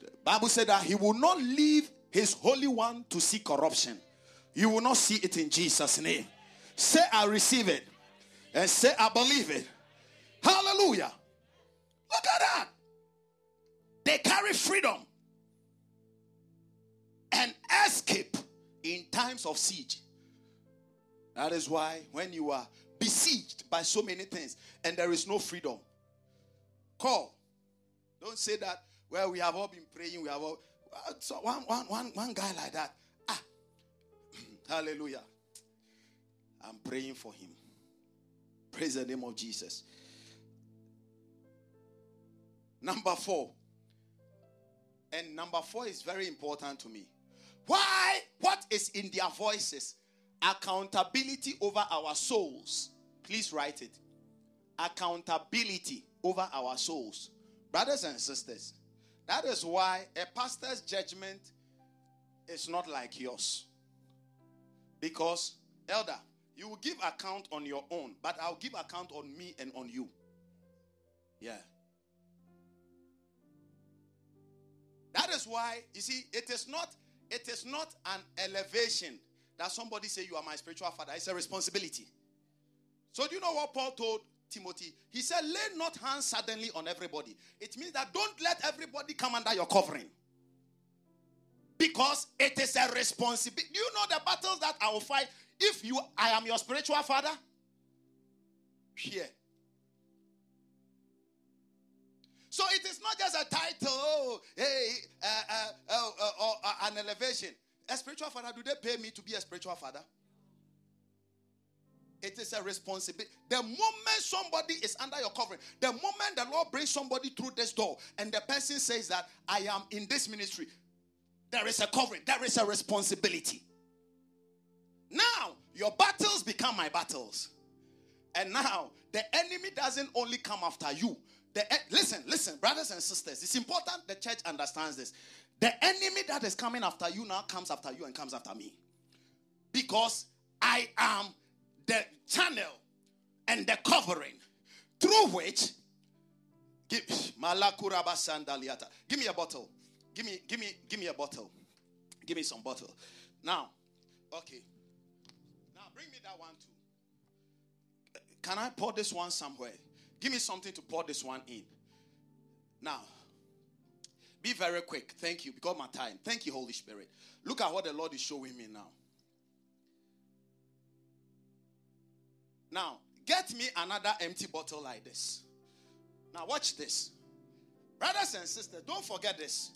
The Bible said that He will not leave His Holy One to see corruption. You will not see it in Jesus' name. Say, I receive it. And say, I believe it. Hallelujah. Look at that. They carry freedom and escape in times of siege. That is why when you are besieged by so many things and there is no freedom, call. Don't say that, well, we have all been praying, we have all. So one, one, one, one guy like that, ah, hallelujah. I'm praying for him. Praise the name of Jesus. Number four. And number four is very important to me. Why? What is in their voices? Accountability over our souls. Please write it. Accountability over our souls. Brothers and sisters, that is why a pastor's judgment is not like yours. Because, elder, you will give account on your own, but I'll give account on me and on you. Yeah. That is why, you see, it is not it is not an elevation that somebody say you are my spiritual father. It's a responsibility. So do you know what Paul told Timothy? He said, lay not hands suddenly on everybody. It means that don't let everybody come under your covering. Because it is a responsibility. Do you know the battles that I will fight if you I am your spiritual father? Here. So it is not just a title, oh, hey, uh, uh, uh, uh, uh an elevation. A spiritual father, do they pay me to be a spiritual father? It is a responsibility. The moment somebody is under your covering, the moment the Lord brings somebody through this door, and the person says that I am in this ministry, there is a covering, there is a responsibility. Now, your battles become my battles. And now, the enemy doesn't only come after you, the, listen, listen, brothers and sisters, it's important the church understands this. The enemy that is coming after you now comes after you and comes after me. Because I am the channel and the covering through which give give me a bottle. Give me, give me, give me a bottle. Give me some bottle. Now, okay. Now bring me that one too. Can I pour this one somewhere? Give me something to pour this one in. Now, be very quick. Thank you. Because my time. Thank you, Holy Spirit. Look at what the Lord is showing me now. Now, get me another empty bottle like this. Now, watch this. Brothers and sisters, don't forget this.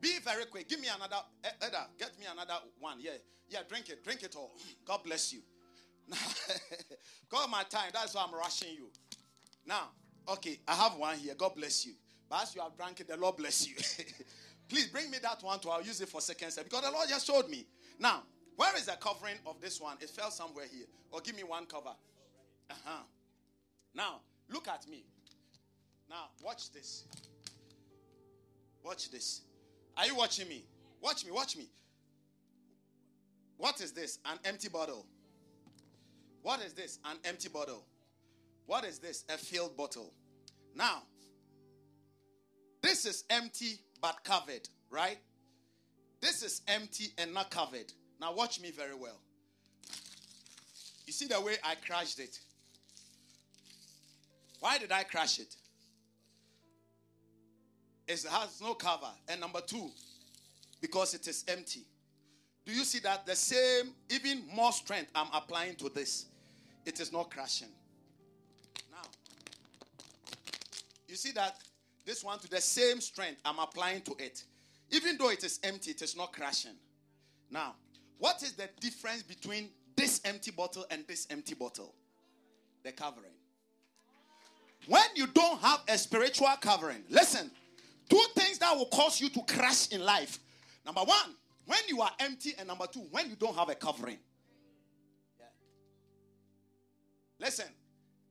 Be very quick. Give me another. Eh, Eda, get me another one. Yeah. Yeah, drink it. Drink it all. God bless you. Now, my time. That's why I'm rushing you. Now, okay, I have one here. God bless you. But as you have drank it, the Lord bless you. Please bring me that one too. I'll use it for second step because the Lord just showed me. Now, where is the covering of this one? It fell somewhere here. Or give me one cover. Uh huh. Now, look at me. Now, watch this. Watch this. Are you watching me? Watch me, watch me. What is this? An empty bottle. What is this? An empty bottle. What is this? A filled bottle. Now, this is empty but covered, right? This is empty and not covered. Now, watch me very well. You see the way I crashed it? Why did I crash it? It has no cover. And number two, because it is empty. Do you see that the same, even more strength I'm applying to this? It is not crashing. Now, you see that this one to the same strength I'm applying to it. Even though it is empty, it is not crashing. Now, what is the difference between this empty bottle and this empty bottle? The covering. when you don't have a spiritual covering, listen, two things that will cause you to crash in life. Number one, when you are empty, and number two, when you don't have a covering. Listen,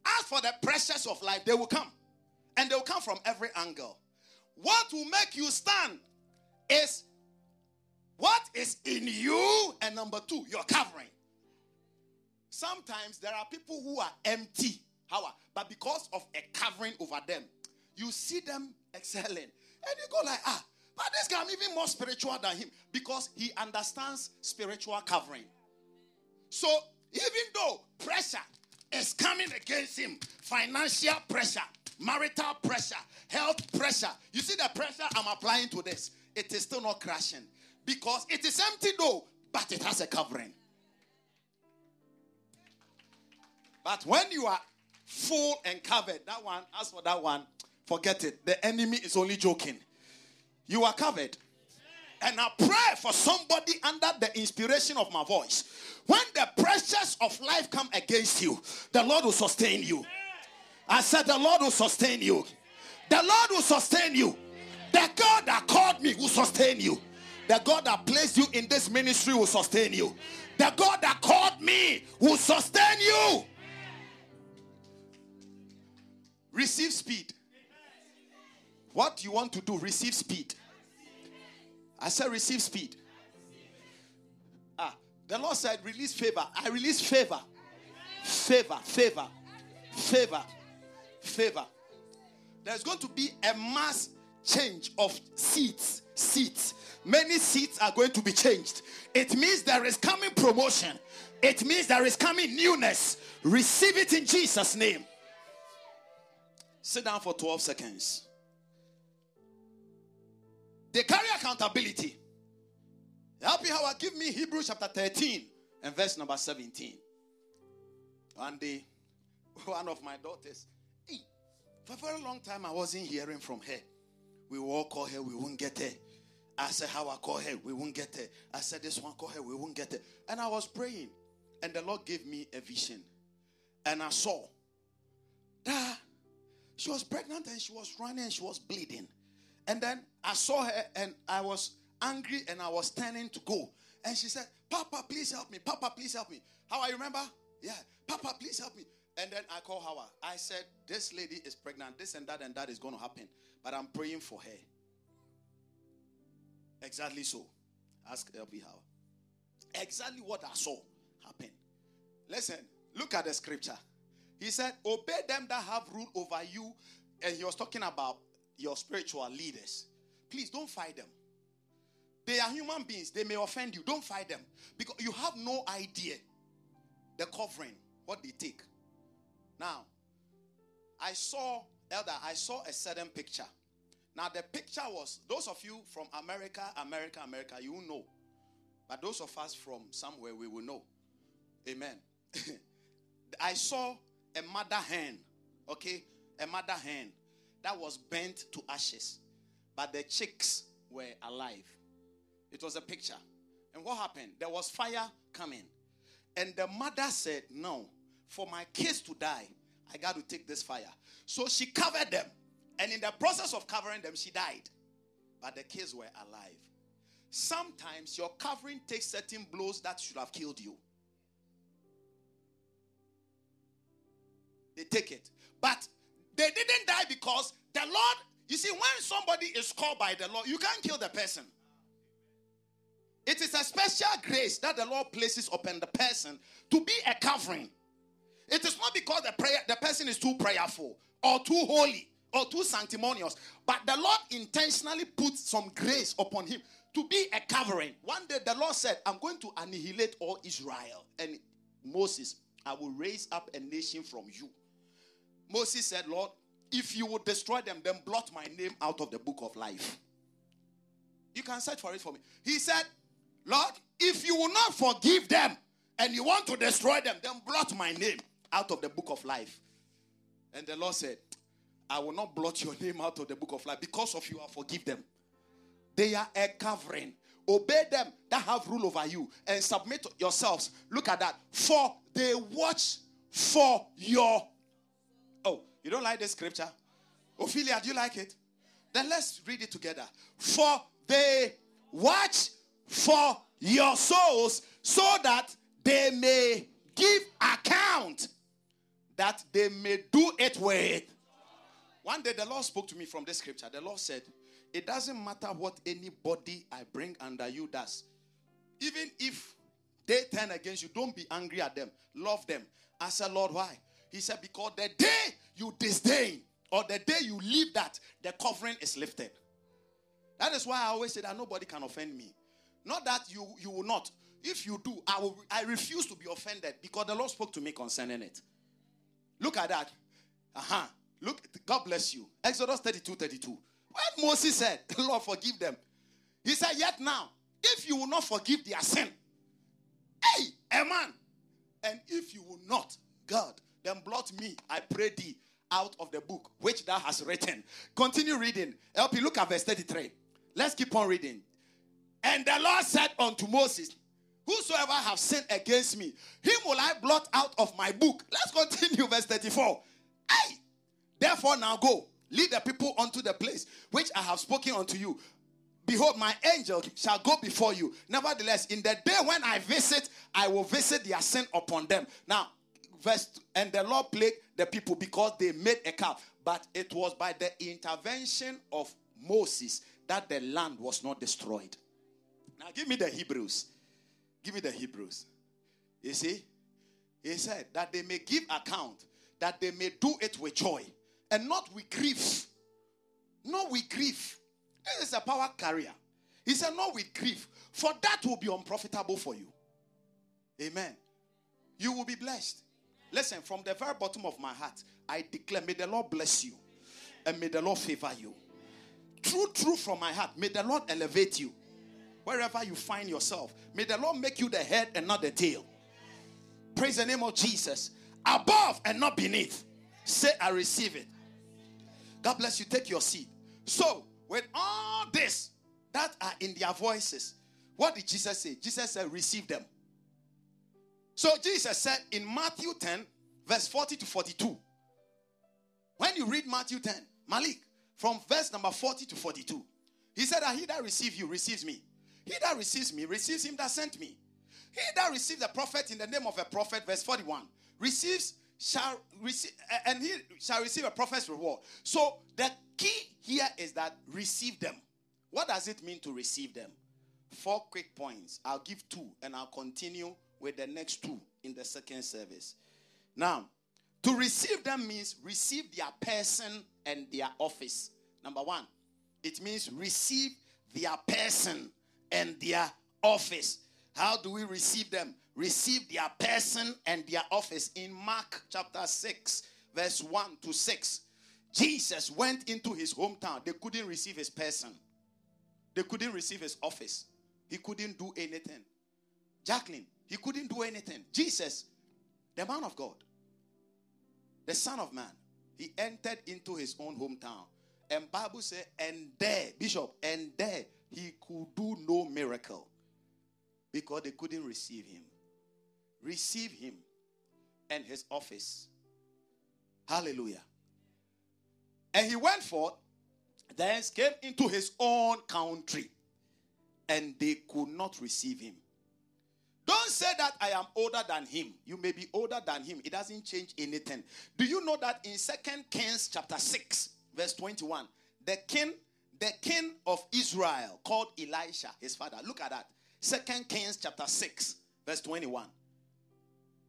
as for the pressures of life, they will come. And they will come from every angle. What will make you stand is what is in you, and number two, your covering. Sometimes there are people who are empty, how? But because of a covering over them, you see them excelling, and you go like, ah, but this guy I'm even more spiritual than him because he understands spiritual covering. So even though pressure is coming against him, financial pressure, marital pressure, health pressure, you see the pressure I'm applying to this, it is still not crashing because it is empty though, but it has a covering. But when you are full and covered, that one, as for that one, forget it. The enemy is only joking. You are covered. And I pray for somebody under the inspiration of my voice. When the pressures of life come against you, the Lord will sustain you. I said, The Lord will sustain you. The Lord will sustain you. The God that called me will sustain you. The God that placed you in this ministry will sustain you. The God that called me will sustain you. Receive speed. What you want to do, receive speed. I said, receive speed. Ah, the Lord said, release favor. I release favor. Favor, favor, favor, favor. There's going to be a mass change of seats. Seats. Many seats are going to be changed. It means there is coming promotion. It means there is coming newness. Receive it in Jesus' name. Sit down for 12 seconds. They carry accountability. Help me, Hawa give me Hebrews chapter 13 and verse number 17. One day, one of my daughters, for a very long time, I wasn't hearing from her. We will all call her, we won't get her. I said, Hawa call her, we won't get her. I said, This one call her, we won't get her. And I was praying, and the Lord gave me a vision. And I saw that she was pregnant and she was running and she was bleeding. And then I saw her and I was angry and I was turning to go. And she said, Papa, please help me. Papa, please help me. How I remember? Yeah, Papa, please help me. And then I called Hawa. I said, This lady is pregnant. This and that and that is going to happen. But I'm praying for her. Exactly so. Ask LP Hawa. Exactly what I saw happen. Listen, look at the scripture. He said, Obey them that have rule over you. And he was talking about your spiritual leaders. Please don't fight them. They are human beings. They may offend you. Don't fight them. Because you have no idea the covering, what they take. Now, I saw, Elder, I saw a certain picture. Now, the picture was, those of you from America, America, America, you know. But those of us from somewhere, we will know. Amen. I saw a mother hen, okay? A mother hen that was burnt to ashes, but the chicks were alive. It was a picture. And what happened? There was fire coming. And the mother said, No, for my kids to die, I got to take this fire. So she covered them. And in the process of covering them, she died. But the kids were alive. Sometimes your covering takes certain blows that should have killed you. They take it. But they didn't die because the Lord, you see, when somebody is called by the Lord, you can't kill the person. It is a special grace that the Lord places upon the person to be a covering. It is not because the prayer the person is too prayerful or too holy or too sanctimonious, but the Lord intentionally puts some grace upon him to be a covering. One day the Lord said, I'm going to annihilate all Israel. And Moses, I will raise up a nation from you. Moses said, Lord, if you would destroy them, then blot my name out of the book of life. You can search for it for me. He said, Lord, if you will not forgive them and you want to destroy them, then blot my name out of the book of life. And the Lord said, I will not blot your name out of the book of life because of you, I forgive them. They are a covering. Obey them that have rule over you and submit yourselves. Look at that. For they watch for your Oh, You don't like this scripture? Ophelia, do you like it? Then let's read it together. For they watch for your souls so that they may give account, that they may do it with. One day the Lord spoke to me from the scripture. The Lord said, It doesn't matter what anybody I bring under you does. Even if they turn against you, don't be angry at them. Love them. I said, Lord, why? He said, Because the day you disdain or the day you leave that, the covering is lifted. That is why I always say that nobody can offend me. Not that you, you will not. If you do, I will I refuse to be offended because the Lord spoke to me concerning it. Look at that. Uh-huh. Look, God bless you. Exodus 32, 32. When Moses said, Lord, forgive them. He said, Yet now, if you will not forgive their sin, hey, a man, and if you will not, God, then blot me, I pray thee, out of the book which thou hast written. Continue reading. Help you look at verse 33. Let's keep on reading. And the Lord said unto Moses, Whosoever have sinned against me, him will I blot out of my book. Let's continue, verse 34. Hey, therefore now go, lead the people unto the place which I have spoken unto you. Behold, my angel shall go before you. Nevertheless, in the day when I visit, I will visit their sin upon them. Now, verse and the Lord plagued the people because they made a calf. But it was by the intervention of Moses that the land was not destroyed. Now, give me the Hebrews. Give me the Hebrews. You see, he said that they may give account, that they may do it with joy, and not with grief. Not with grief. This is a power carrier. He said, Not with grief, for that will be unprofitable for you. Amen. You will be blessed. Listen, from the very bottom of my heart, I declare, may the Lord bless you and may the Lord favor you. True, true from my heart, may the Lord elevate you wherever you find yourself. May the Lord make you the head and not the tail. Praise the name of Jesus. Above and not beneath. Say, I receive it. God bless you. Take your seat. So, with all this that are in their voices, what did Jesus say? Jesus said, Receive them. So, Jesus said in Matthew 10, verse 40 to 42. When you read Matthew 10, Malik, from verse number 40 to 42, he said that he that receives you receives me. He that receives me receives him that sent me. He that receives a prophet in the name of a prophet, verse 41, receives shall receive eh, and he shall receive a prophet's reward. So the key here is that receive them. What does it mean to receive them? Four quick points. I'll give two and I'll continue with the next two in the second service. Now, to receive them means receive their person and their office. Number one, it means receive their person and their office. How do we receive them? Receive their person and their office. In Mark chapter 6, verse 1 to 6, Jesus went into his hometown. They couldn't receive his person, they couldn't receive his office. He couldn't do anything. Jacqueline, he couldn't do anything. Jesus, the man of God, the Son of Man, he entered into his own hometown. And Bible said, and there, Bishop, and there he could do no miracle because they couldn't receive him. Receive him and his office. Hallelujah. And he went forth, then came into his own country, and they could not receive him. Don't say that I am older than him. You may be older than him. It doesn't change anything. Do you know that in Second Kings chapter 6, verse 21, the king the king of Israel called Elisha, his father. Look at that. Second Kings chapter 6, verse 21.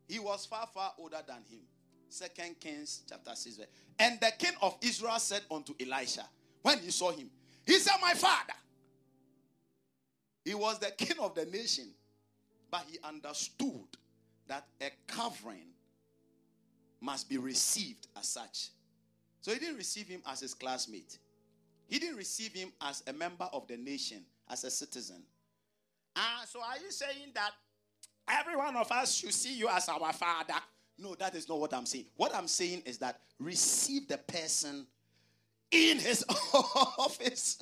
He was far, far older than him. Second Kings chapter 6. And the king of Israel said unto Elisha, when he saw him, he said, My father. He was the king of the nation, but he understood that a covering must be received as such. So he didn't receive him as his classmate. He didn't receive him as a member of the nation, as a citizen. Uh, so are you saying that every one of us should see you as our father? No, that is not what I'm saying. What I'm saying is that receive the person in his office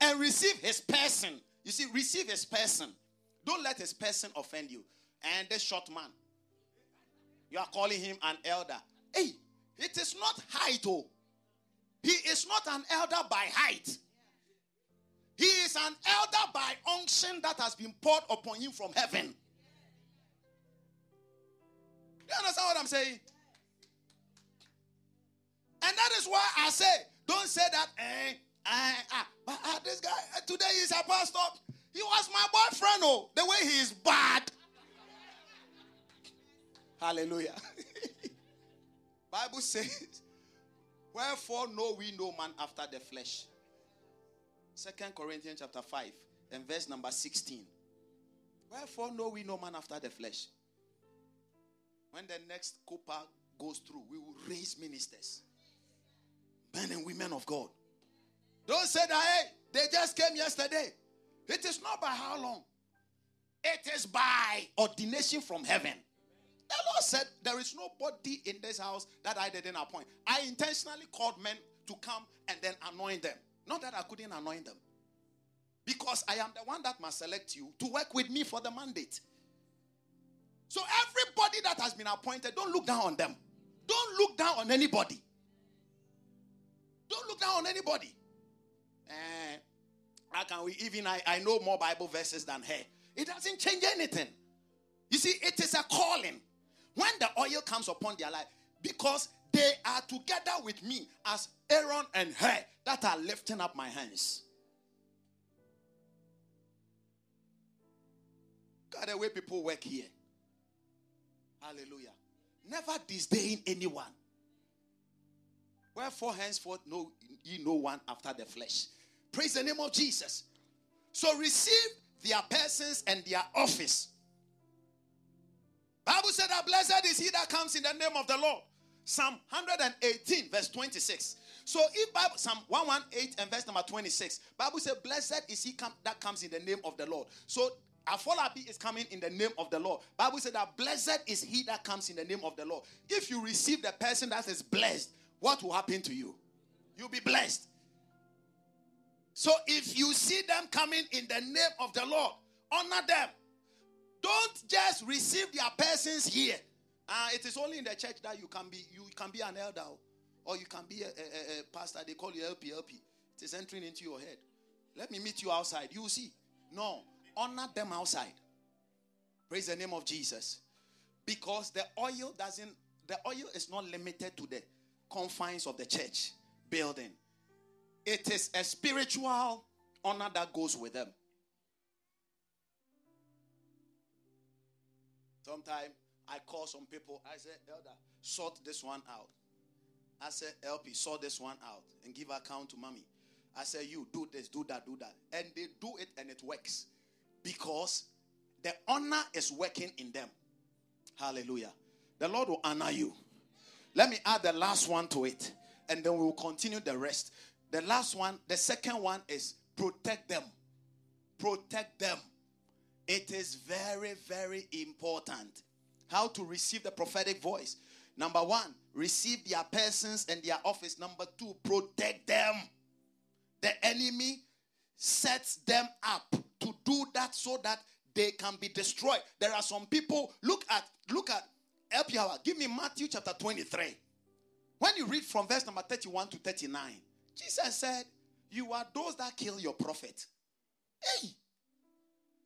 and receive his person. You see, receive his person. Don't let his person offend you. And this short man, you are calling him an elder. Hey, It is not height, oh. He is not an elder by height. He is an elder by unction that has been poured upon him from heaven. You understand what I'm saying? And that is why I say, don't say that, eh, eh, ah, but uh, this guy, uh, today he's a pastor. He was my boyfriend, oh, the way he is bad. Hallelujah. Bible says, wherefore know we no man after the flesh. Second Corinthians chapter 5 and verse number 16. Wherefore know we no man after the flesh. When the next copper goes through, we will raise ministers, men and women of God. Don't say that, hey, they just came yesterday. It is not by how long, it is by ordination from heaven. The Lord said, There is nobody in this house that I didn't appoint. I intentionally called men to come and then anoint them. Not that I couldn't anoint them. Because I am the one that must select you to work with me for the mandate. So everybody that has been appointed, don't look down on them. Don't look down on anybody. Don't look down on anybody. Eh, how can we even I, I know more Bible verses than her? It doesn't change anything. You see, it is a calling. When the oil comes upon their life, because they are together with me as Aaron and Hur that are lifting up my hands. God, the way people work here. Hallelujah. Never disdain anyone. Wherefore henceforth know ye no one after the flesh. Praise the name of Jesus. So receive their persons and their office. Bible said that blessed is he that comes in the name of the Lord. Psalm 118, verse 26. So if Bible, Psalm 118 and verse number 26, Bible said, Blessed is he come, that comes in the name of the Lord. So Afolabi is coming in the name of the Lord. Bible said that blessed is he that comes in the name of the Lord. If you receive the person that is blessed, what will happen to you? You'll be blessed. So if you see them coming in the name of the Lord, honor them. Don't just receive their persons here. Uh, it is only in the church that you can be you can be an elder or you can be a, a, a pastor. They call you LP LP. It is entering into your head. Let me meet you outside. You see. No, honor them outside. Praise the name of Jesus. Because the oil doesn't, the oil is not limited to the confines of the church building. It is a spiritual honor that goes with them. Sometimes I call some people, I say, Elder, sort this one out. I said, LP, sort this one out and give account to mommy. I said, you do this, do that, do that. And they do it and it works. Because the honor is working in them. Hallelujah. The Lord will honor you. Let me add the last one to it. And then we will continue the rest. The last one, the second one is protect them. Protect them. It is very, very important how to receive the prophetic voice. Number one, receive their persons and their office. Number two, protect them. The enemy sets them up to do that so that they can be destroyed. There are some people, look at, look at, help you out. Give me Matthew chapter 23. When you read from verse number 31 to 39, Jesus said, You are those that kill your prophet. Hey,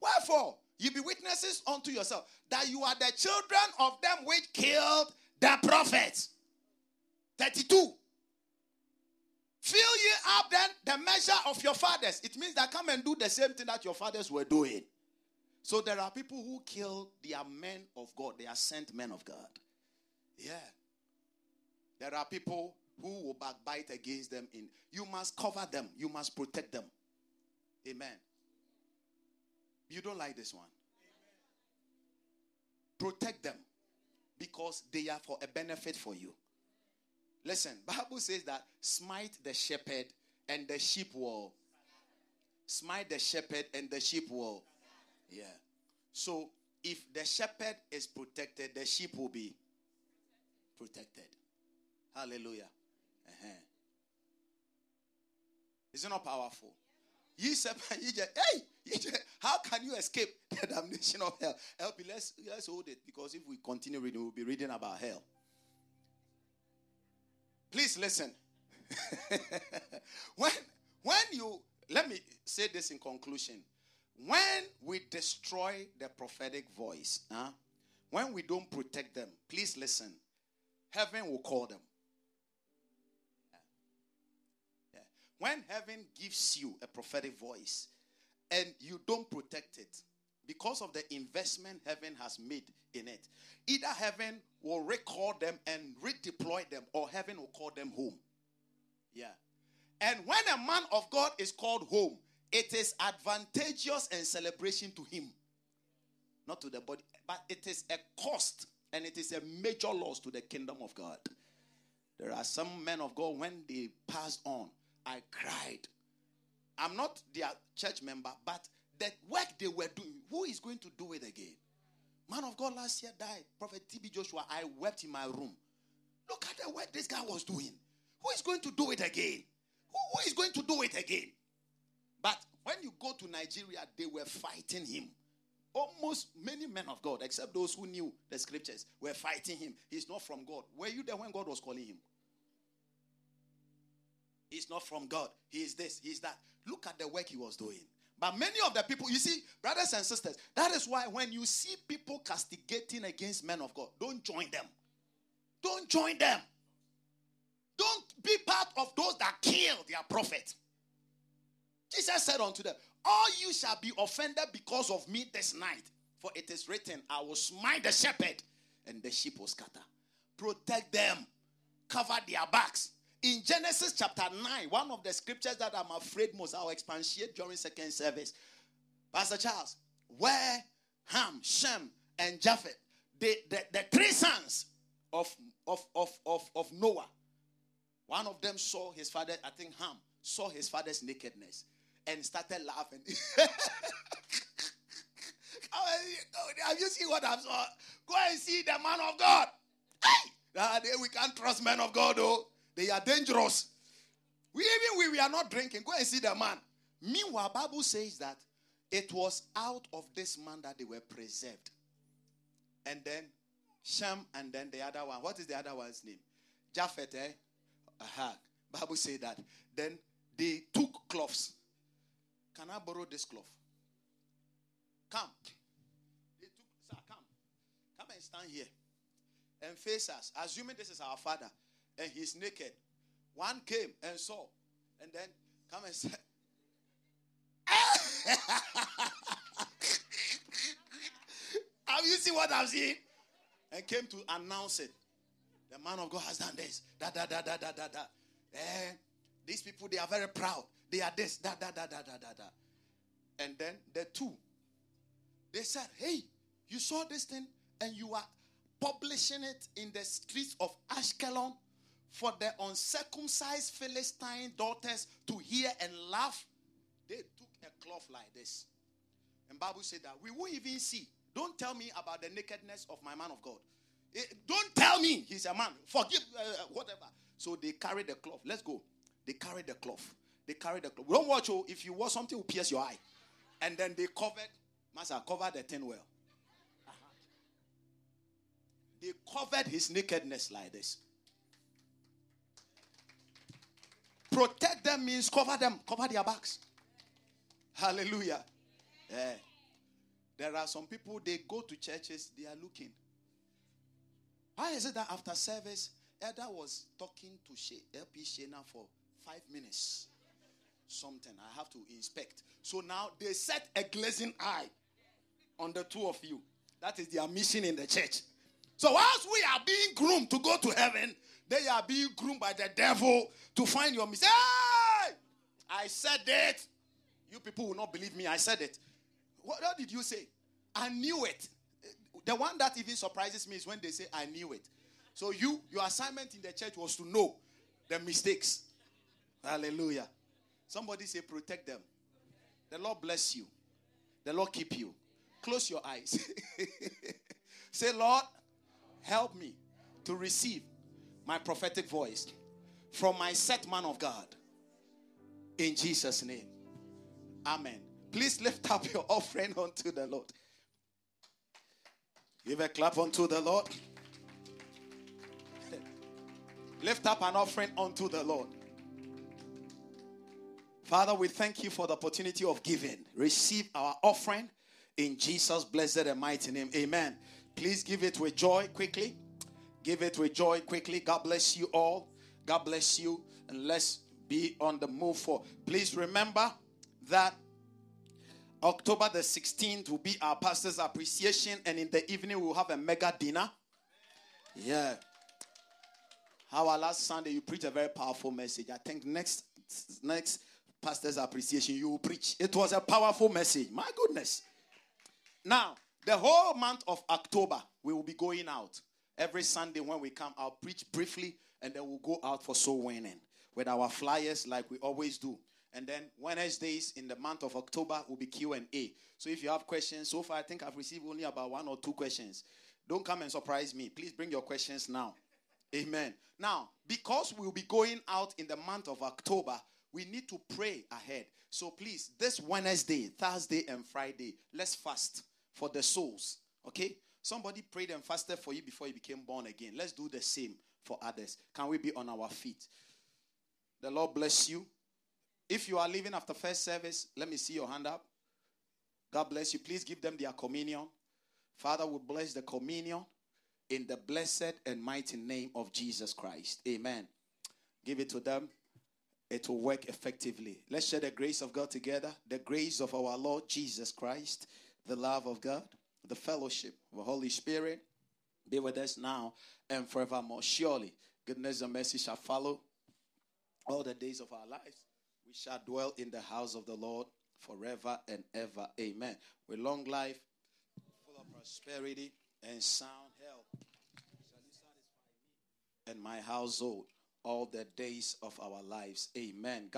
wherefore you be witnesses unto yourself that you are the children of them which killed the prophets. 32. Fill ye up then the measure of your fathers. It means that come and do the same thing that your fathers were doing. So there are people who kill their men of God. They are sent men of God. Yeah. There are people who will backbite against them in you must cover them, you must protect them. Amen. You don't like this one. Protect them because they are for a benefit for you. Listen, Bible says that smite the shepherd and the sheep will. Smite the shepherd and the sheep will. Yeah. So if the shepherd is protected, the sheep will be protected. Hallelujah. Uh-huh. Is it not powerful? Ye shepherd, ye hey, ye how can you escape the damnation of hell? Help me, let's let's hold it because if we continue reading, we'll be reading about hell. Please listen. when when you let me say this in conclusion. When we destroy the prophetic voice, huh? when we don't protect them, please listen. Heaven will call them. When heaven gives you a prophetic voice and you don't protect it, because of the investment heaven has made in it, either heaven will recall them and redeploy them, or heaven will call them home. Yeah. And when a man of God is called home, it is advantageous and celebration to him, not to the body, but it is a cost and it is a major loss to the kingdom of God. There are some men of God, when they passed on, I cried. I'm not their church member, but the work they were doing, who is going to do it again? Man of God last year died. Prophet TB Joshua, I wept in my room. Look at the work this guy was doing. Who is going to do it again? Who, who is going to do it again? But when you go to Nigeria, they were fighting him. Almost many men of God, except those who knew the scriptures, were fighting him. He's not from God. Were you there when God was calling him? He's not from God. He is this, he is that. Look at the work he was doing. But many of the people, you see, brothers and sisters, that is why when you see people castigating against men of God, don't join them. Don't join them. Don't be part of those that kill their prophet. Jesus said unto them, All you shall be offended because of me this night. For it is written, I will smite the shepherd, and the sheep will scatter. Protect them, cover their backs. In Genesis chapter 9, one of the scriptures that I'm afraid most I'll expatiate during second service. Pastor Charles, where Ham, Shem, and Japheth, the, the, the three sons of, of, of, of, of Noah, one of them saw his father, I think Ham, saw his father's nakedness and started laughing. Have you seen what I've saw? Go and see the man of God. Hey! Ah, we can't trust men of God, though. They are dangerous. We even we, we are not drinking. Go and see the man. Meanwhile, Bible says that it was out of this man that they were preserved. And then Shem and then the other one. What is the other one's name? Japheth, eh? Aha. Bible say that. Then they took cloths can I borrow this cloth? Come. They took, sir, come. Come and stand here and face us, assuming this is our father and he's naked. One came and saw, and then come and say, Have you seen what I've seen? And came to announce it. The man of God has done this. Da da da da da da da. Eh, these people they are very proud. They are this, da, da, da, da, da, da, da. And then the two, they said, Hey, you saw this thing and you are publishing it in the streets of Ashkelon for the uncircumcised Philistine daughters to hear and laugh. They took a cloth like this. And Bible said that we won't even see. Don't tell me about the nakedness of my man of God. It, eh, don't tell me he's a man. Forgive uh, whatever. So they carried the cloth. Let's go. They carried the cloth. They carried the cloth. Don't watch, oh, if you watch something will pierce your eye. And then they covered, Master, covered the tin well. Uh-huh. They covered his nakedness like this. Protect them means cover them, cover their backs. Hallelujah. Yeah. There are some people, they go to churches, they are looking. Why is it that after service, Elder was talking to LP Shena for five minutes? something. I have to inspect. So now they set a glazing eye on the two of you. That is their mission in the church. So whilst we are being groomed to go to heaven, they are being groomed by the devil to find your mistake. Hey! I said it. You people will not believe me. I said it. What, what did you say? I knew it. The one that even surprises me is when they say, I knew it. So you, your assignment in the church was to know the mistakes. Hallelujah. Somebody say, protect them. The Lord bless you. The Lord keep you. Close your eyes. say, Lord, help me to receive my prophetic voice from my set man of God. In Jesus' name. Amen. Please lift up your offering unto the Lord. Give a clap unto the Lord. Lift up an offering unto the Lord. Father, we thank you for the opportunity of giving. Receive our offering in Jesus' blessed and mighty name. Amen. Please give it with joy quickly. Give it with joy quickly. God bless you all. God bless you. And let's be on the move for. Please remember that October the 16th will be our pastor's appreciation, and in the evening we'll have a mega dinner. Yeah. Our last Sunday you preached a very powerful message. I think next next pastor's appreciation you will preach. It was a powerful message. My goodness. Now, the whole month of October we will be going out. Every Sunday when we come, I'll preach briefly and then we'll go out for soul winning with our flyers like we always do. And then Wednesdays in the month of October will be Q&A. So if you have questions, so far I think I've received only about one or two questions. Don't come and surprise me. Please bring your questions now. Amen. Now, because we'll be going out in the month of October, we need to pray ahead. So please, this Wednesday, Thursday, and Friday, let's fast for the souls. Okay? Somebody prayed and fasted for you before you became born again. Let's do the same for others. Can we be on our feet? The Lord bless you. If you are leaving after first service, let me see your hand up. God bless you. Please give them their communion. Father, we bless the communion in the blessed and mighty name of Jesus Christ. Amen. Give it to them. It will work effectively. Let's share the grace of God together. The grace of our Lord Jesus Christ, the love of God, the fellowship of the Holy Spirit be with us now and forevermore. Surely, goodness and mercy shall follow all the days of our lives. We shall dwell in the house of the Lord forever and ever. Amen. With long life, full of prosperity, and sound health, shall you satisfy me and my household all the days of our lives. Amen. God